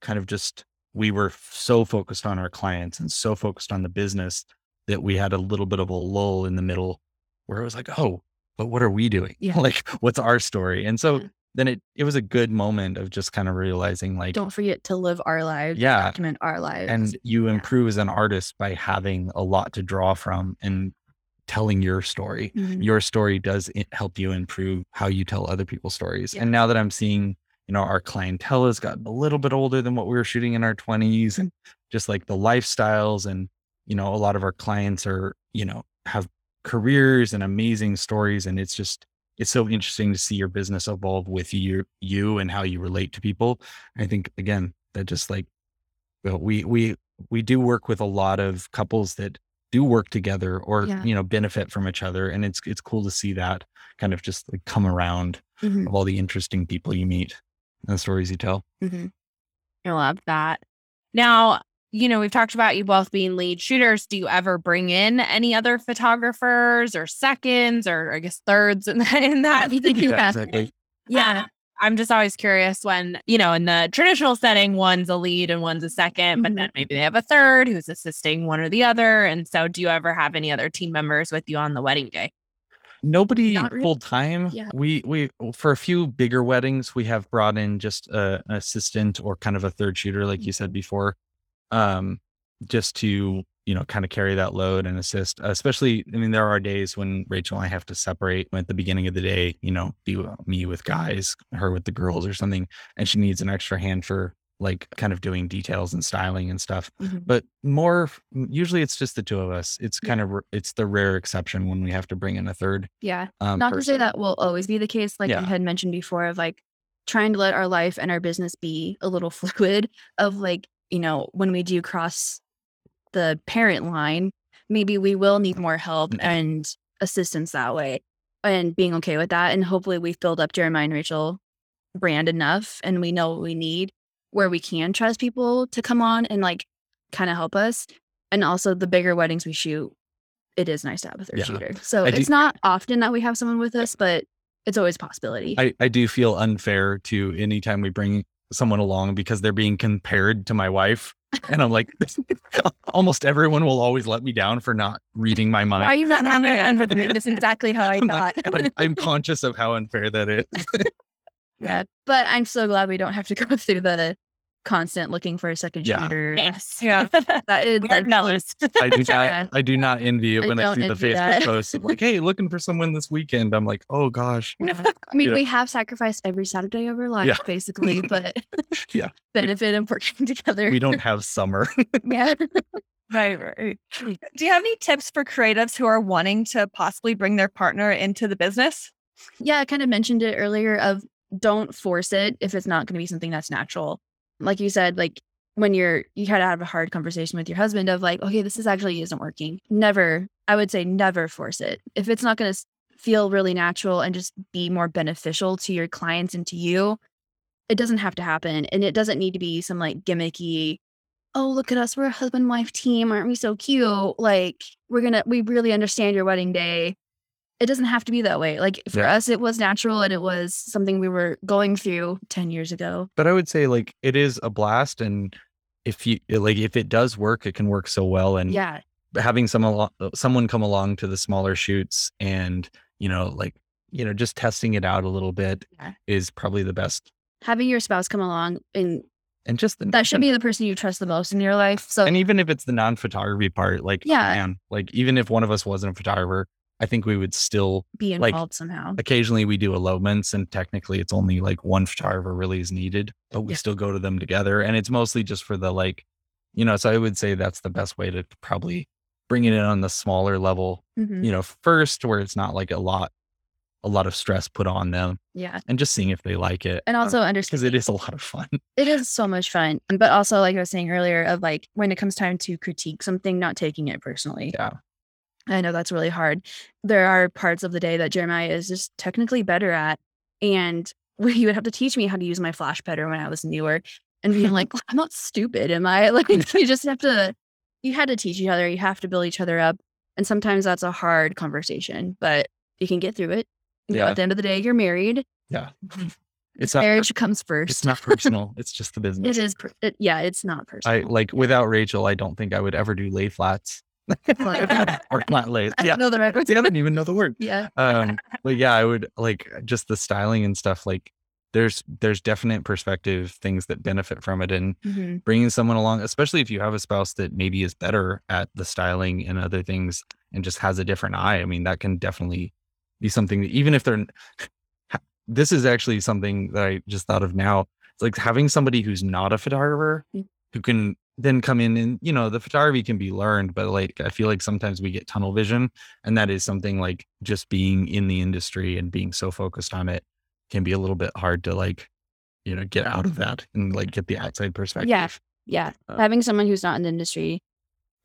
Speaker 3: kind of just we were so focused on our clients and so focused on the business that we had a little bit of a lull in the middle where it was like oh but what are we doing
Speaker 4: Yeah.
Speaker 3: like what's our story and so
Speaker 4: Yeah.
Speaker 3: then it it was a good moment of just kind of realizing like
Speaker 4: don't forget to live our lives
Speaker 3: Yeah.
Speaker 4: document our lives
Speaker 3: and you
Speaker 4: Yeah.
Speaker 3: improve as an artist by having a lot to draw from and telling your story
Speaker 4: Mhm.
Speaker 3: your story does help you improve how you tell other people's stories.
Speaker 4: Yeah.
Speaker 3: And now that I'm seeing, you know, our clientele has gotten a little bit older than what we were shooting in our 20s and just like the lifestyles and, you know, a lot of our clients are, you know, have careers and amazing stories. And it's just, it's so interesting to see your business evolve with you, you and how you relate to people. I think again, that just like, well, we, we, we do work with a lot of couples that do work together or
Speaker 4: Yeah.
Speaker 3: you know benefit from each other and it's it's cool to see that kind of just like come around
Speaker 4: Mhm.
Speaker 3: of all the interesting people you meet and the stories you tell
Speaker 4: Mhm.
Speaker 2: I love that. Now, you know, we've talked about you both being lead shooters. Do you ever bring in any other photographers or seconds or I guess thirds in that? In that?
Speaker 4: Yeah.
Speaker 3: exactly
Speaker 2: Yeah. I'm just always curious when, you know, in the traditional setting, one's a lead and one's a 2nd but
Speaker 4: Mhm.
Speaker 2: then maybe they have a third who's assisting one or the other. And so, do you ever have any other team members with you on the wedding day?
Speaker 3: nobody
Speaker 4: really.
Speaker 3: full time
Speaker 4: Yeah.
Speaker 3: we we for a few bigger weddings we have brought in just a, an assistant or kind of a third shooter like you said before um just to you know kind of carry that load and assist especially i mean there are days when rachel and i have to separate at the beginning of the day you know be me with guys her with the girls or something and she needs an extra hand for like kind of doing details and styling and stuff.
Speaker 4: Mhm.
Speaker 3: but more usually it's just the two of us. It's kind of it's the rare exception when we have to bring in a third
Speaker 4: yeah.
Speaker 3: um,
Speaker 4: not to say that will always be the case like
Speaker 3: Yeah.
Speaker 4: i had mentioned before of like trying to let our life and our business be a little fluid of like you know when we do cross the parent line maybe we will need more help
Speaker 3: Mhm.
Speaker 4: and assistance that way and being okay with that and hopefully we've built up jeremiah and rachel brand enough and we know what we need where we can trust people to come on and like kind of help us and also the bigger weddings we shoot it is nice to have a third
Speaker 3: Yeah.
Speaker 4: shooter so
Speaker 3: I do-
Speaker 4: it's not often that we have someone with us but it's always a possibility
Speaker 3: I, I do feel unfair to anytime we bring someone along because they're being compared to my wife and I'm like, almost everyone will always let me down for not reading my mind.
Speaker 1: Are you not having the That's exactly how I
Speaker 3: I'm,
Speaker 1: thought.
Speaker 3: I'm- I'm conscious of how unfair that is.
Speaker 4: Yeah. But I'm so glad we don't have to go through the constant looking for a second
Speaker 3: Yeah.
Speaker 4: shooter.
Speaker 2: Yes.
Speaker 1: Yeah.
Speaker 4: That is
Speaker 1: Weird nose.
Speaker 3: I do not. I do not envy it
Speaker 4: I
Speaker 3: when I see the Facebook
Speaker 4: that.
Speaker 3: posts of like, "Hey, looking for someone this weekend." I'm like, "Oh gosh,
Speaker 4: I mean,
Speaker 3: Yeah.
Speaker 4: we have sacrificed every Saturday of our life,
Speaker 3: Yeah.
Speaker 4: basically, but
Speaker 3: Yeah.
Speaker 4: benefit of working together.
Speaker 3: we don't have summer."
Speaker 4: yeah.
Speaker 1: Right, right. Do you have any tips for creatives who are wanting to possibly bring their partner into the business?
Speaker 4: Yeah, I kind of mentioned it earlier of don't force it if it's not going to be something that's natural. Like you said, like when you're you kind of have a hard conversation with your husband of like, okay, this is actually isn't working. Never, I would say never force it. If it's not going to feel really natural and just be more beneficial to your clients and to you, it doesn't have to happen. And it doesn't need to be some like gimmicky, oh, look at us, we're a husband wife team, aren't we so cute? Like, we're gonna we really understand your wedding day it doesn't have to be that way. Like for
Speaker 3: Yeah.
Speaker 4: us, it was natural and it was something we were going through 10 years ago.
Speaker 3: but I would say like it is a blast, and if you like, if it does work, it can work so well. And
Speaker 4: Yeah.
Speaker 3: having some alo- uh, someone come along to the smaller shoots, and you know, like you know, just testing it out a little bit
Speaker 4: Yeah.
Speaker 3: is probably the best.
Speaker 4: Having your spouse come along and
Speaker 3: And just the,
Speaker 4: that should be the person you trust the most in your life. So
Speaker 3: and even if it's the non-photography part, like
Speaker 4: Yeah.
Speaker 3: man, like even if one of us wasn't a photographer, I think we would still
Speaker 4: be
Speaker 3: like-
Speaker 4: involved somehow.
Speaker 3: occasionally we do elopements and technically it's only like one photographer really is needed but we
Speaker 4: Yeah.
Speaker 3: still go to them together and it's mostly just for the like you know so i would say that's the best way to probably bring it in on the smaller level
Speaker 4: Mhm.
Speaker 3: you know first where it's not like a lot a lot of stress put on them
Speaker 4: Yeah.
Speaker 3: and just seeing if they like it
Speaker 4: And also understand because
Speaker 3: it is a lot of fun
Speaker 4: it is so much fun. But also, like I was saying earlier, of like when it comes time to critique something, not taking it personally.
Speaker 3: yeah
Speaker 4: I know that's really hard. There are parts of the day that Jeremiah is just technically better at. And he would have to teach me how to use my flash better when I was newer. And being like, I'm not stupid, am I? Like you just have to you had to teach each other, you have to build each other up. And sometimes that's a hard conversation, but you can get through it.
Speaker 3: Yeah.
Speaker 4: At the end of the day, you're married. Yeah.
Speaker 3: It's not
Speaker 4: Marriage comes first.
Speaker 3: it's not personal it's just the business
Speaker 4: It is. Per- it, yeah, it's not personal.
Speaker 3: i like without rachel i don't think i would ever do lay flats or not lay
Speaker 4: I
Speaker 3: yeah
Speaker 4: know the.
Speaker 3: See, I didn't even know the word
Speaker 4: Yeah.
Speaker 3: um but yeah i would like just the styling and stuff like there's there's definite perspective things that benefit from it and
Speaker 4: Mhm.
Speaker 3: bringing someone along especially if you have a spouse that maybe is better at the styling and other things and just has a different eye i mean that can definitely be something that even if they're this is actually something that i just thought of now it's like having somebody who's not a photographer
Speaker 4: Mm.
Speaker 3: Who can then come in and you know the photography can be learned but like i feel like sometimes we get tunnel vision and that is something like just being in the industry and being so focused on it can be a little bit hard to like you know get out of that and like get the outside perspective
Speaker 4: Yeah. Yeah.
Speaker 3: Uh,
Speaker 4: Having someone who's not in the industry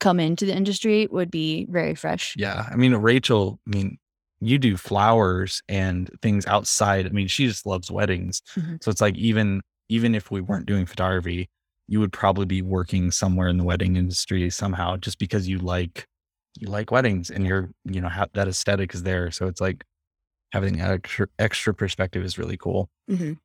Speaker 4: come into the industry would be very fresh.
Speaker 3: yeah i mean rachel i mean you do flowers and things outside i mean she just loves weddings
Speaker 4: Mhm.
Speaker 3: so it's like even even if we weren't doing photography you would probably be working somewhere in the wedding industry somehow just because you like you like weddings and you're you know ha- that aesthetic is there so it's like having that extra extra perspective is really cool
Speaker 4: Mhm.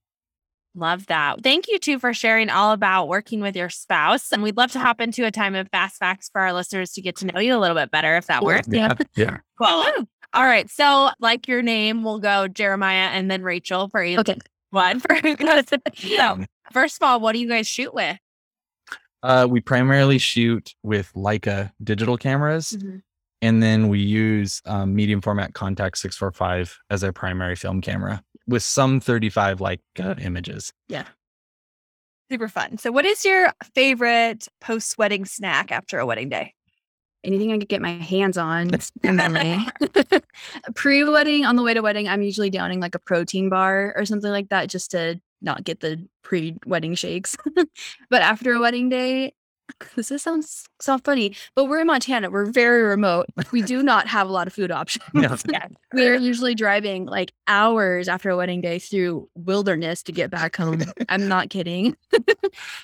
Speaker 2: Love that. Thank you too for sharing all about working with your spouse. And we'd love to hop into a time of fast facts for our listeners to get to know you a little bit better if that works.
Speaker 3: yeah yeah
Speaker 2: Cool. All right. So, like your name, we'll go Jeremiah and then Rachel for each
Speaker 4: Okay.
Speaker 2: one. For who goes. so, first of all, what do you guys shoot with?
Speaker 3: Uh we primarily shoot with leica digital cameras
Speaker 4: Mhm.
Speaker 3: and then we use um, medium format Contax 645 as our primary film camera with some 35 like uh, images Yeah.
Speaker 1: Super fun. So, what is your favorite post wedding snack after a wedding day?
Speaker 4: Anything I could get my hands on. Pre wedding, on the way to wedding, I'm usually downing like a protein bar or something like that just to not get the pre wedding shakes. but after a wedding day, this is, sounds so funny, but we're in Montana. We're very remote. We do not have a lot of food options.
Speaker 3: Yeah.
Speaker 4: We're usually driving like hours after a wedding day through wilderness to get back home. I'm not kidding.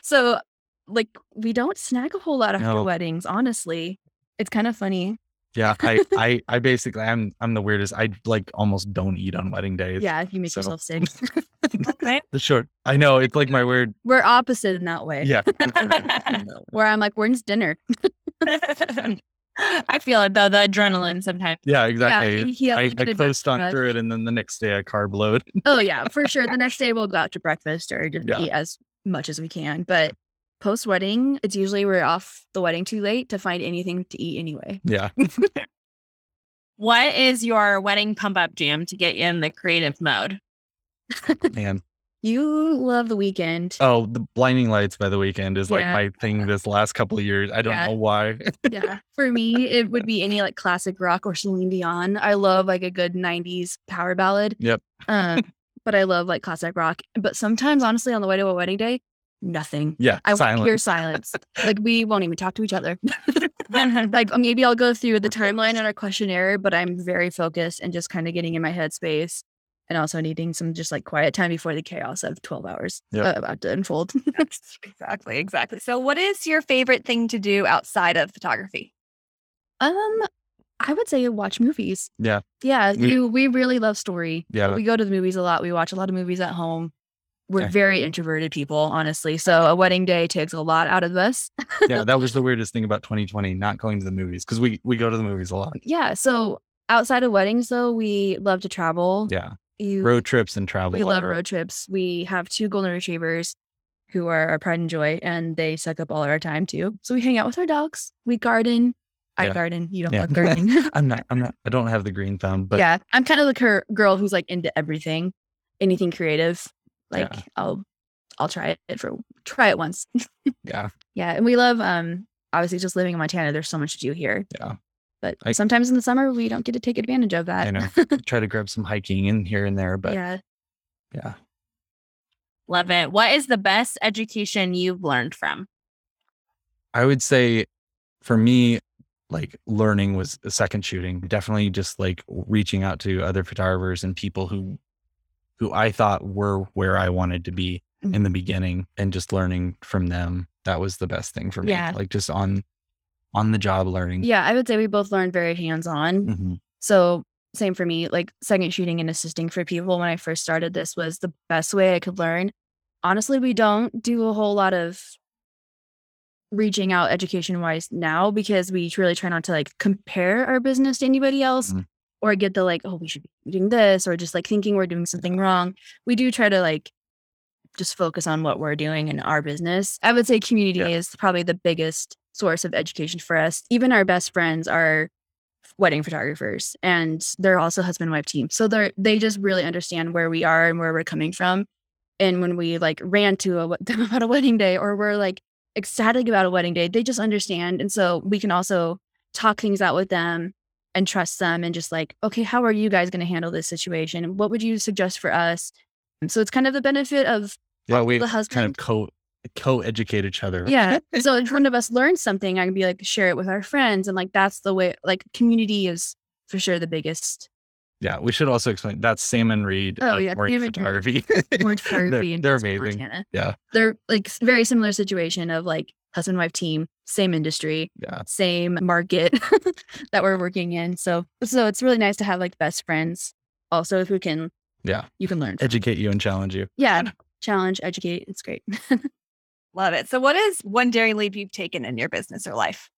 Speaker 4: so, like, we don't snack a whole lot after
Speaker 3: No.
Speaker 4: weddings, honestly. It's kind of funny.
Speaker 3: Yeah, I, I, I basically, I'm, I'm the weirdest. I like almost don't eat on wedding days.
Speaker 4: Yeah, you make
Speaker 3: So-
Speaker 4: yourself sick.
Speaker 1: Okay.
Speaker 3: The short. I know it's like my weird.
Speaker 4: We're opposite in that way.
Speaker 3: Yeah.
Speaker 4: Where I'm like, when's dinner?
Speaker 2: I feel it though, the adrenaline sometimes.
Speaker 3: Yeah, exactly.
Speaker 4: Yeah,
Speaker 3: I,
Speaker 4: we
Speaker 3: I
Speaker 4: did
Speaker 3: coast on through it, and then the next day I carb load.
Speaker 4: Oh yeah, for sure. The next day we'll go out to breakfast or just
Speaker 3: Yeah.
Speaker 4: eat as much as we can. But post wedding, it's usually we're off the wedding too late to find anything to eat anyway.
Speaker 3: Yeah.
Speaker 2: What is your wedding pump up jam to get you in the creative mode?
Speaker 3: Man.
Speaker 4: You love the Weeknd.
Speaker 3: Oh, the blinding lights by the Weeknd is like
Speaker 4: Yeah.
Speaker 3: my thing this last couple of years. I don't
Speaker 4: Yeah.
Speaker 3: know why.
Speaker 4: yeah. For me, it would be any like classic rock or Celine Dion. I love like a good 90s power ballad.
Speaker 3: Yep.
Speaker 4: Um, but I love like classic rock. But sometimes, honestly, on the way to a wedding day, nothing.
Speaker 3: Yeah.
Speaker 4: I want
Speaker 3: silent.
Speaker 4: pure silence. like we won't even talk to each other. like maybe I'll go through the timeline on our questionnaire, but I'm very focused and just kind of getting in my headspace and also needing some just like quiet time before the chaos of 12 hours
Speaker 3: Yep.
Speaker 4: uh, about to unfold.
Speaker 1: exactly, exactly. So, what is your favorite thing to do outside of photography?
Speaker 4: um, I would say watch movies.
Speaker 3: Yeah.
Speaker 4: Yeah.
Speaker 3: We-
Speaker 4: You, we really love story.
Speaker 3: Yeah.
Speaker 4: We go to the movies a lot. We watch a lot of movies at home. We're
Speaker 3: eh.
Speaker 4: very introverted people, honestly. So a wedding day takes a lot out of us.
Speaker 3: yeah. That was the weirdest thing about 2020, not going to the movies because we, we go to the movies a lot.
Speaker 4: Yeah. So outside of weddings, though, we love to travel.
Speaker 3: Yeah.
Speaker 4: You,
Speaker 3: Road trips and travel.
Speaker 4: we love road trips. We have two golden retrievers who are our pride and joy, and they suck up all of our time too. So we hang out with our dogs. We garden. I
Speaker 3: Yeah.
Speaker 4: garden. You don't
Speaker 3: Yeah.
Speaker 4: love gardening.
Speaker 3: I'm not, I'm not, I don't have the green thumb, but
Speaker 4: yeah. I'm kind of the cur- girl who's like into everything, anything creative. Like
Speaker 3: Yeah.
Speaker 4: I'll, I'll try it for try it once.
Speaker 3: yeah.
Speaker 4: Yeah, and we love um obviously just living in Montana. There's so much to do here.
Speaker 3: Yeah.
Speaker 4: But
Speaker 3: I-
Speaker 4: sometimes in the summer we don't get to take advantage of that.
Speaker 3: I know. Try to grab some hiking in here and there, but yeah.
Speaker 4: yeah.
Speaker 2: Love it. What is the best education you've learned from?
Speaker 3: I would say for me, like learning was a second shooting. Definitely just like reaching out to other photographers and people who who I thought were where I wanted to be in the beginning and just learning from them. That was the best thing for me.
Speaker 4: Yeah.
Speaker 3: Like just on on the job learning.
Speaker 4: Yeah, I would say we both learned very hands-on.
Speaker 3: Mhm.
Speaker 4: So same for me, like second shooting and assisting for people when I first started this was the best way I could learn. Honestly, we don't do a whole lot of reaching out education wise now because we really try not to like compare our business to anybody else
Speaker 3: Mhm.
Speaker 4: Or get the like, oh, we should be doing this or just like thinking we're doing something wrong. We do try to like just focus on what we're doing in our business. I would say community
Speaker 3: Yeah.
Speaker 4: is probably the biggest source of education for us. Even our best friends are wedding photographers and they're also husband and wife team. So they're they just really understand where we are and where we're coming from. And when we like ran to a, them about a wedding day or we're like ecstatic about a wedding day, they just understand. And so we can also talk things out with them and trust them and just like, okay, how are you guys going to handle this situation? What would you suggest for us? And so it's kind of the benefit of
Speaker 3: Yeah, we
Speaker 4: the
Speaker 3: kind of co co educate each other.
Speaker 4: yeah. So if one of us learns something, I can be like, share it with our friends. And like, that's the way, like, community is for sure the biggest.
Speaker 3: Yeah. We should also explain that's Sam and Reed.
Speaker 4: Oh,
Speaker 3: of
Speaker 4: yeah,
Speaker 3: Orange
Speaker 4: Sam and Reed.
Speaker 3: photography.
Speaker 4: Orange photography
Speaker 3: they're, they're amazing.
Speaker 4: Montana.
Speaker 3: Yeah.
Speaker 4: They're like very similar situation of like husband wife team, same industry,
Speaker 3: Yeah.
Speaker 4: same market that we're working in. So so it's really nice to have like best friends also who can
Speaker 3: Yeah.
Speaker 4: you can learn.
Speaker 3: Educate you and challenge you.
Speaker 4: Yeah. Challenge, educate. It's great.
Speaker 1: Love it. So, what is one daring leap you've taken in your business or life?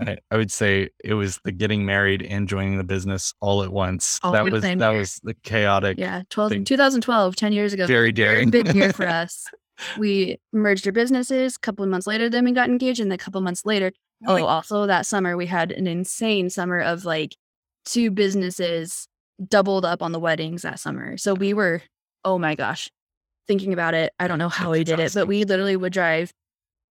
Speaker 3: I, I would say it was the getting married and joining the business all at once.
Speaker 4: All
Speaker 3: that was that
Speaker 4: year.
Speaker 3: was the chaotic,
Speaker 4: yeah. 12,
Speaker 3: Thing.
Speaker 4: 2012, 10 years ago.
Speaker 3: very daring.
Speaker 4: big year for us. We merged our businesses. A couple of months later, then we got engaged, and then a couple of months later, oh, also that summer we had an insane summer of like two businesses doubled up on the weddings that summer. So we were, oh my gosh, thinking about it. I don't know how
Speaker 3: That's
Speaker 4: we did it, but we literally would drive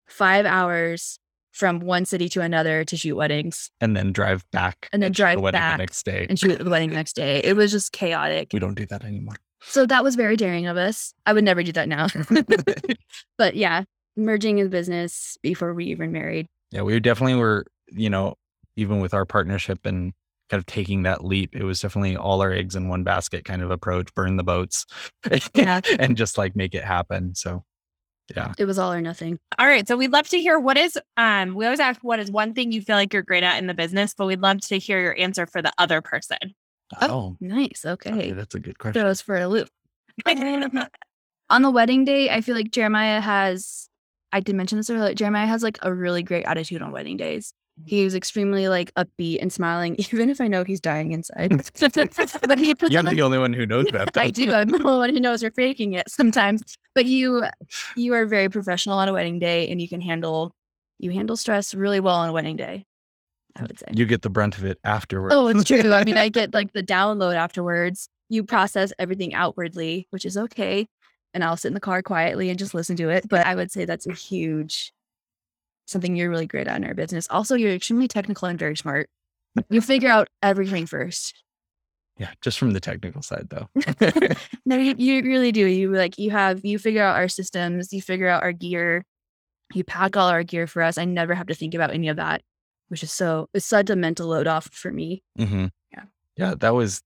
Speaker 4: five hours from one city to another to shoot weddings
Speaker 3: and then drive back
Speaker 4: And then
Speaker 3: the
Speaker 4: drive
Speaker 3: wedding
Speaker 4: back
Speaker 3: the next day.
Speaker 4: and shoot the wedding the next day. It was just chaotic.
Speaker 3: we don't do that anymore.
Speaker 4: So that was very daring of us. I would never do that now. but yeah, merging in business before we even married.
Speaker 3: yeah, we definitely were, you know, even with our partnership and kind of taking that leap, it was definitely all our eggs in one basket kind of approach, burn the boats
Speaker 4: Yeah.
Speaker 3: and just like make it happen. So Yeah.
Speaker 4: It was all or nothing.
Speaker 2: All right. So we'd love to hear what is um we always ask what is one thing you feel like you're great at in the business, but we'd love to hear your answer for the other person.
Speaker 3: Oh, oh,
Speaker 4: Nice.
Speaker 3: okay.
Speaker 4: Okay.
Speaker 3: That's a good question.
Speaker 4: Us for a loop. On the wedding day, I feel like Jeremiah has, I did mention this earlier, Jeremiah has like a really great attitude on wedding days. Mm-hmm. He was extremely like upbeat and smiling, even if I know he's dying inside. but he puts
Speaker 3: You're
Speaker 4: on a-
Speaker 3: the only one who knows that. though.
Speaker 4: I do. I'm the only one who knows you're faking it sometimes. But you you are very professional on a wedding day and you can handle you handle stress really well on a wedding day. I would say.
Speaker 3: You get the brunt of it afterwards.
Speaker 4: Oh, it's true. I mean, I get like the download afterwards. You process everything outwardly, which is okay. And I'll sit in the car quietly and just listen to it. But I would say that's a huge something you're really great at in our business. Also, you're extremely technical and very smart. You figure out everything first.
Speaker 3: Yeah, just from the technical side though.
Speaker 4: No, you, you really do. You like you have you figure out our systems, you figure out our gear, you pack all our gear for us. I never have to think about any of that, which is so it's such a mental load off for me.
Speaker 3: hmm
Speaker 4: Yeah.
Speaker 3: Yeah, that was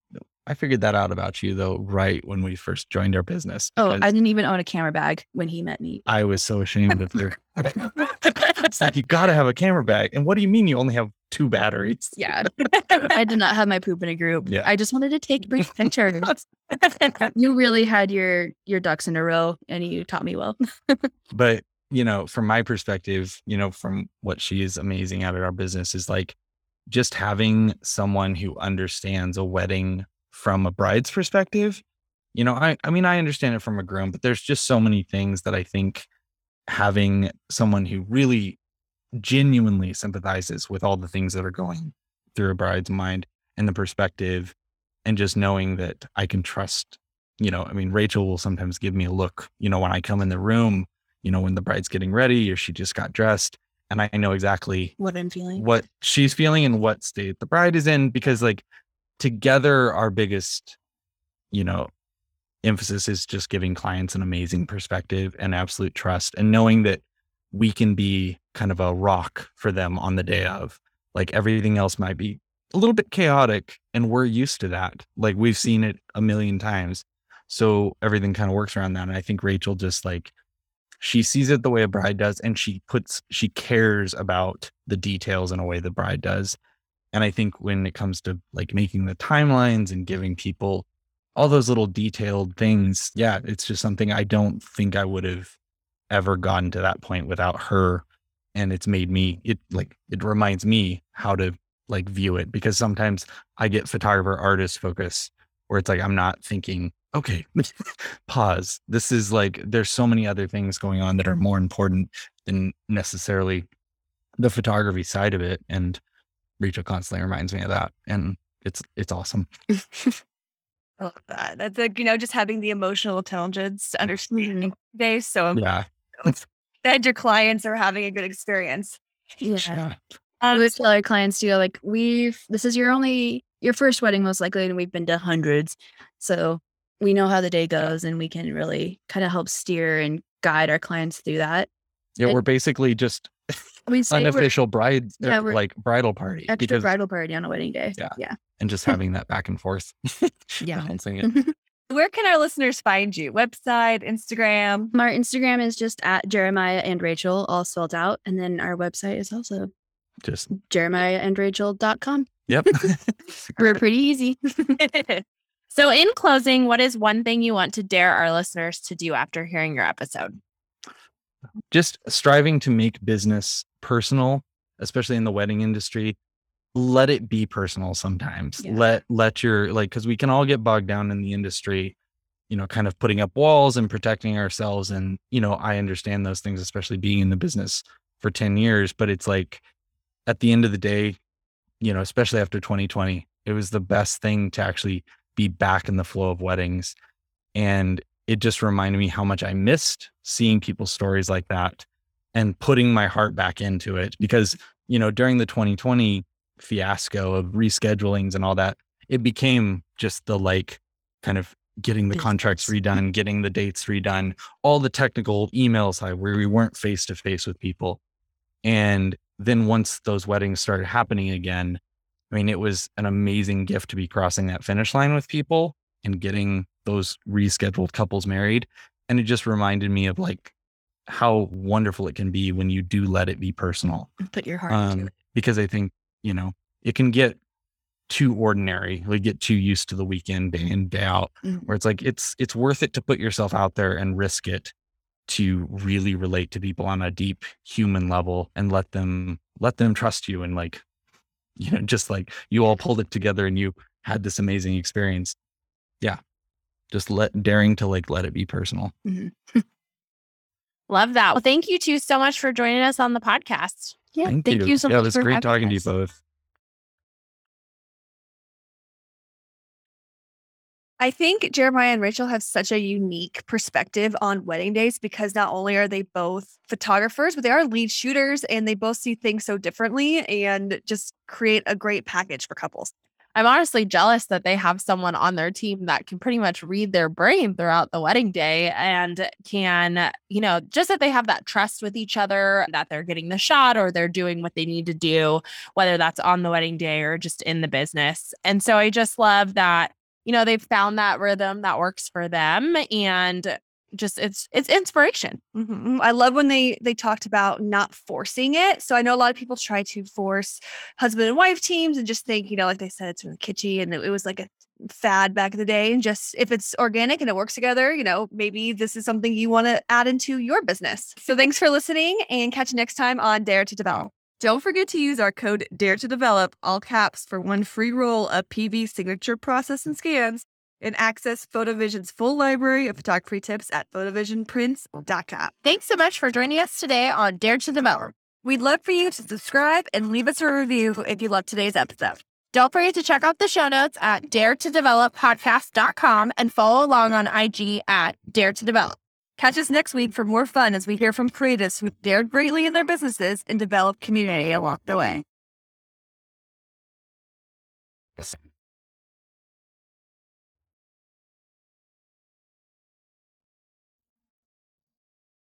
Speaker 3: I figured that out about you though right when we first joined our business.
Speaker 4: Oh, I didn't even own a camera bag when he met me.
Speaker 3: I was so ashamed of her. like you gotta have a camera bag. And what do you mean you only have two batteries?
Speaker 4: Yeah. I did not have my poop in a group.
Speaker 3: Yeah.
Speaker 4: I just wanted to take brief pictures. you really had your your ducks in a row and you taught me well.
Speaker 3: but you know from my perspective you know from what she is amazing at at our business is like just having someone who understands a wedding from a bride's perspective you know i i mean i understand it from a groom but there's just so many things that i think having someone who really genuinely sympathizes with all the things that are going through a bride's mind and the perspective and just knowing that i can trust you know i mean rachel will sometimes give me a look you know when i come in the room you know, when the bride's getting ready or she just got dressed. And I know exactly
Speaker 4: What I'm feeling.
Speaker 3: what she's feeling and what state the bride is in because, like, together, our biggest, you know, emphasis is just giving clients an amazing perspective and absolute trust and knowing that we can be kind of a rock for them on the day of. Like, everything else might be a little bit chaotic and we're used to that. Like, we've seen it a million times. So everything kind of works around that. And I think Rachel just like, she sees it the way a bride does and she puts she cares about the details in a way the bride does. And i think when it comes to like making the timelines and giving people all those little detailed things yeah it's just something i don't think i would have ever gotten to that point without her. And it's made me it like it reminds me how to like view it. Because sometimes i get photographer artist focus where it's like i'm not thinking okay pause this is like there's so many other things going on that are more important than necessarily the photography side of it and rachel constantly reminds me of that and it's it's awesome
Speaker 1: I love that. That's like, you know, just having the emotional intelligence to understand they so
Speaker 3: yeah
Speaker 1: that your clients are having a good experience.
Speaker 4: Yeah.
Speaker 3: yeah
Speaker 4: I
Speaker 1: Um,
Speaker 4: would tell our clients too, like we've this is your only your first wedding most likely, and we've been to hundreds. So we know how the day goes and we can really kind of help steer and guide our clients through that.
Speaker 3: yeah
Speaker 4: It-
Speaker 3: we're basically just
Speaker 4: We say we're
Speaker 3: unofficial bride
Speaker 4: Yeah,
Speaker 3: uh, like bridal party
Speaker 4: extra
Speaker 3: because
Speaker 4: bridal party on a wedding day.
Speaker 3: Yeah.
Speaker 4: Yeah.
Speaker 3: and just having that back and forth
Speaker 4: Yeah.
Speaker 3: balancing it
Speaker 1: where can our listeners find you? Website, Instagram.
Speaker 4: Our Instagram is just at Jeremiah and Rachel, all spelled out. And then our website is also
Speaker 3: just Jeremiah and
Speaker 4: jeremiahandrachel.com.
Speaker 3: yep
Speaker 4: We're pretty easy.
Speaker 2: So, in closing, what is one thing you want to dare our listeners to do after hearing your episode?
Speaker 3: just striving to make business personal, especially in the wedding industry. Let it be personal sometimes.
Speaker 4: Yeah.
Speaker 3: Let let your like because we can all get bogged down in the industry, you know, kind of putting up walls and protecting ourselves. And, you know, I understand those things, especially being in the business for 10 years. But it's like at the end of the day, you know, especially after 2020, it was the best thing to actually be back in the flow of weddings. And it just reminded me how much I missed seeing people's stories like that and putting my heart back into it. Because, you know, during the 2020 fiasco of reschedulings and all that, it became just the like kind of getting the contracts redone, getting the dates redone, all the technical emails side where we weren't face to face with people. And then once those weddings started happening again, I mean, it was an amazing gift to be crossing that finish line with people and getting those rescheduled couples married. And it just reminded me of like how wonderful it can be when you do let it be personal.
Speaker 4: Put your heart into
Speaker 3: Um,
Speaker 4: it.
Speaker 3: because I think, you know, it can get too ordinary. We get too used to the weekend day in, day out,
Speaker 4: Mhm.
Speaker 3: where it's like it's it's worth it to put yourself out there and risk it to really relate to people on a deep human level and let them let them trust you and like you know just like you all pulled it together and you had this amazing experience yeah just let daring to like let it be personal mm-hmm.
Speaker 2: Love that. Well, thank you two so much for joining us on the podcast.
Speaker 4: Yeah. Thank, you. so much.
Speaker 3: yeah it was
Speaker 4: for
Speaker 3: great
Speaker 4: having
Speaker 3: talking to you both
Speaker 1: I think Jeremiah and Rachel have such a unique perspective on wedding days because not only are they both photographers, but they are lead shooters and they both see things so differently and just create a great package for couples.
Speaker 2: I'm honestly jealous that they have someone on their team that can pretty much read their brain throughout the wedding day and can, you know, just that they have that trust with each other, that they're getting the shot or they're doing what they need to do, whether that's on the wedding day or just in the business. And so I just love that, you know, they've found that rhythm that works for them and just it's it's inspiration.
Speaker 1: Mhm. I love when they they talked about not forcing it. So I know a lot of people try to force husband and wife teams and just think, you know, like they said, it's really kitschy and it, it was like a fad back in the day. And just if it's organic and it works together, you know, maybe this is something you want to add into your business. So thanks for listening and catch you next time on Dare to Develop.
Speaker 5: Don't forget to use our code DARE to develop all caps for one free roll of PV signature process and scans and access PhotoVision's full library of photography tips at photovisionprints.com.
Speaker 2: Thanks so much for joining us today on Dare to Develop.
Speaker 5: We'd love for you to subscribe and leave us a review if you loved today's episode.
Speaker 2: Don't forget to check out the show notes at dare to develop podcast.com and follow along on IG at dare to develop.
Speaker 5: Catch us next week for more fun as we hear from creatives who dared greatly in their businesses and developed community along the way.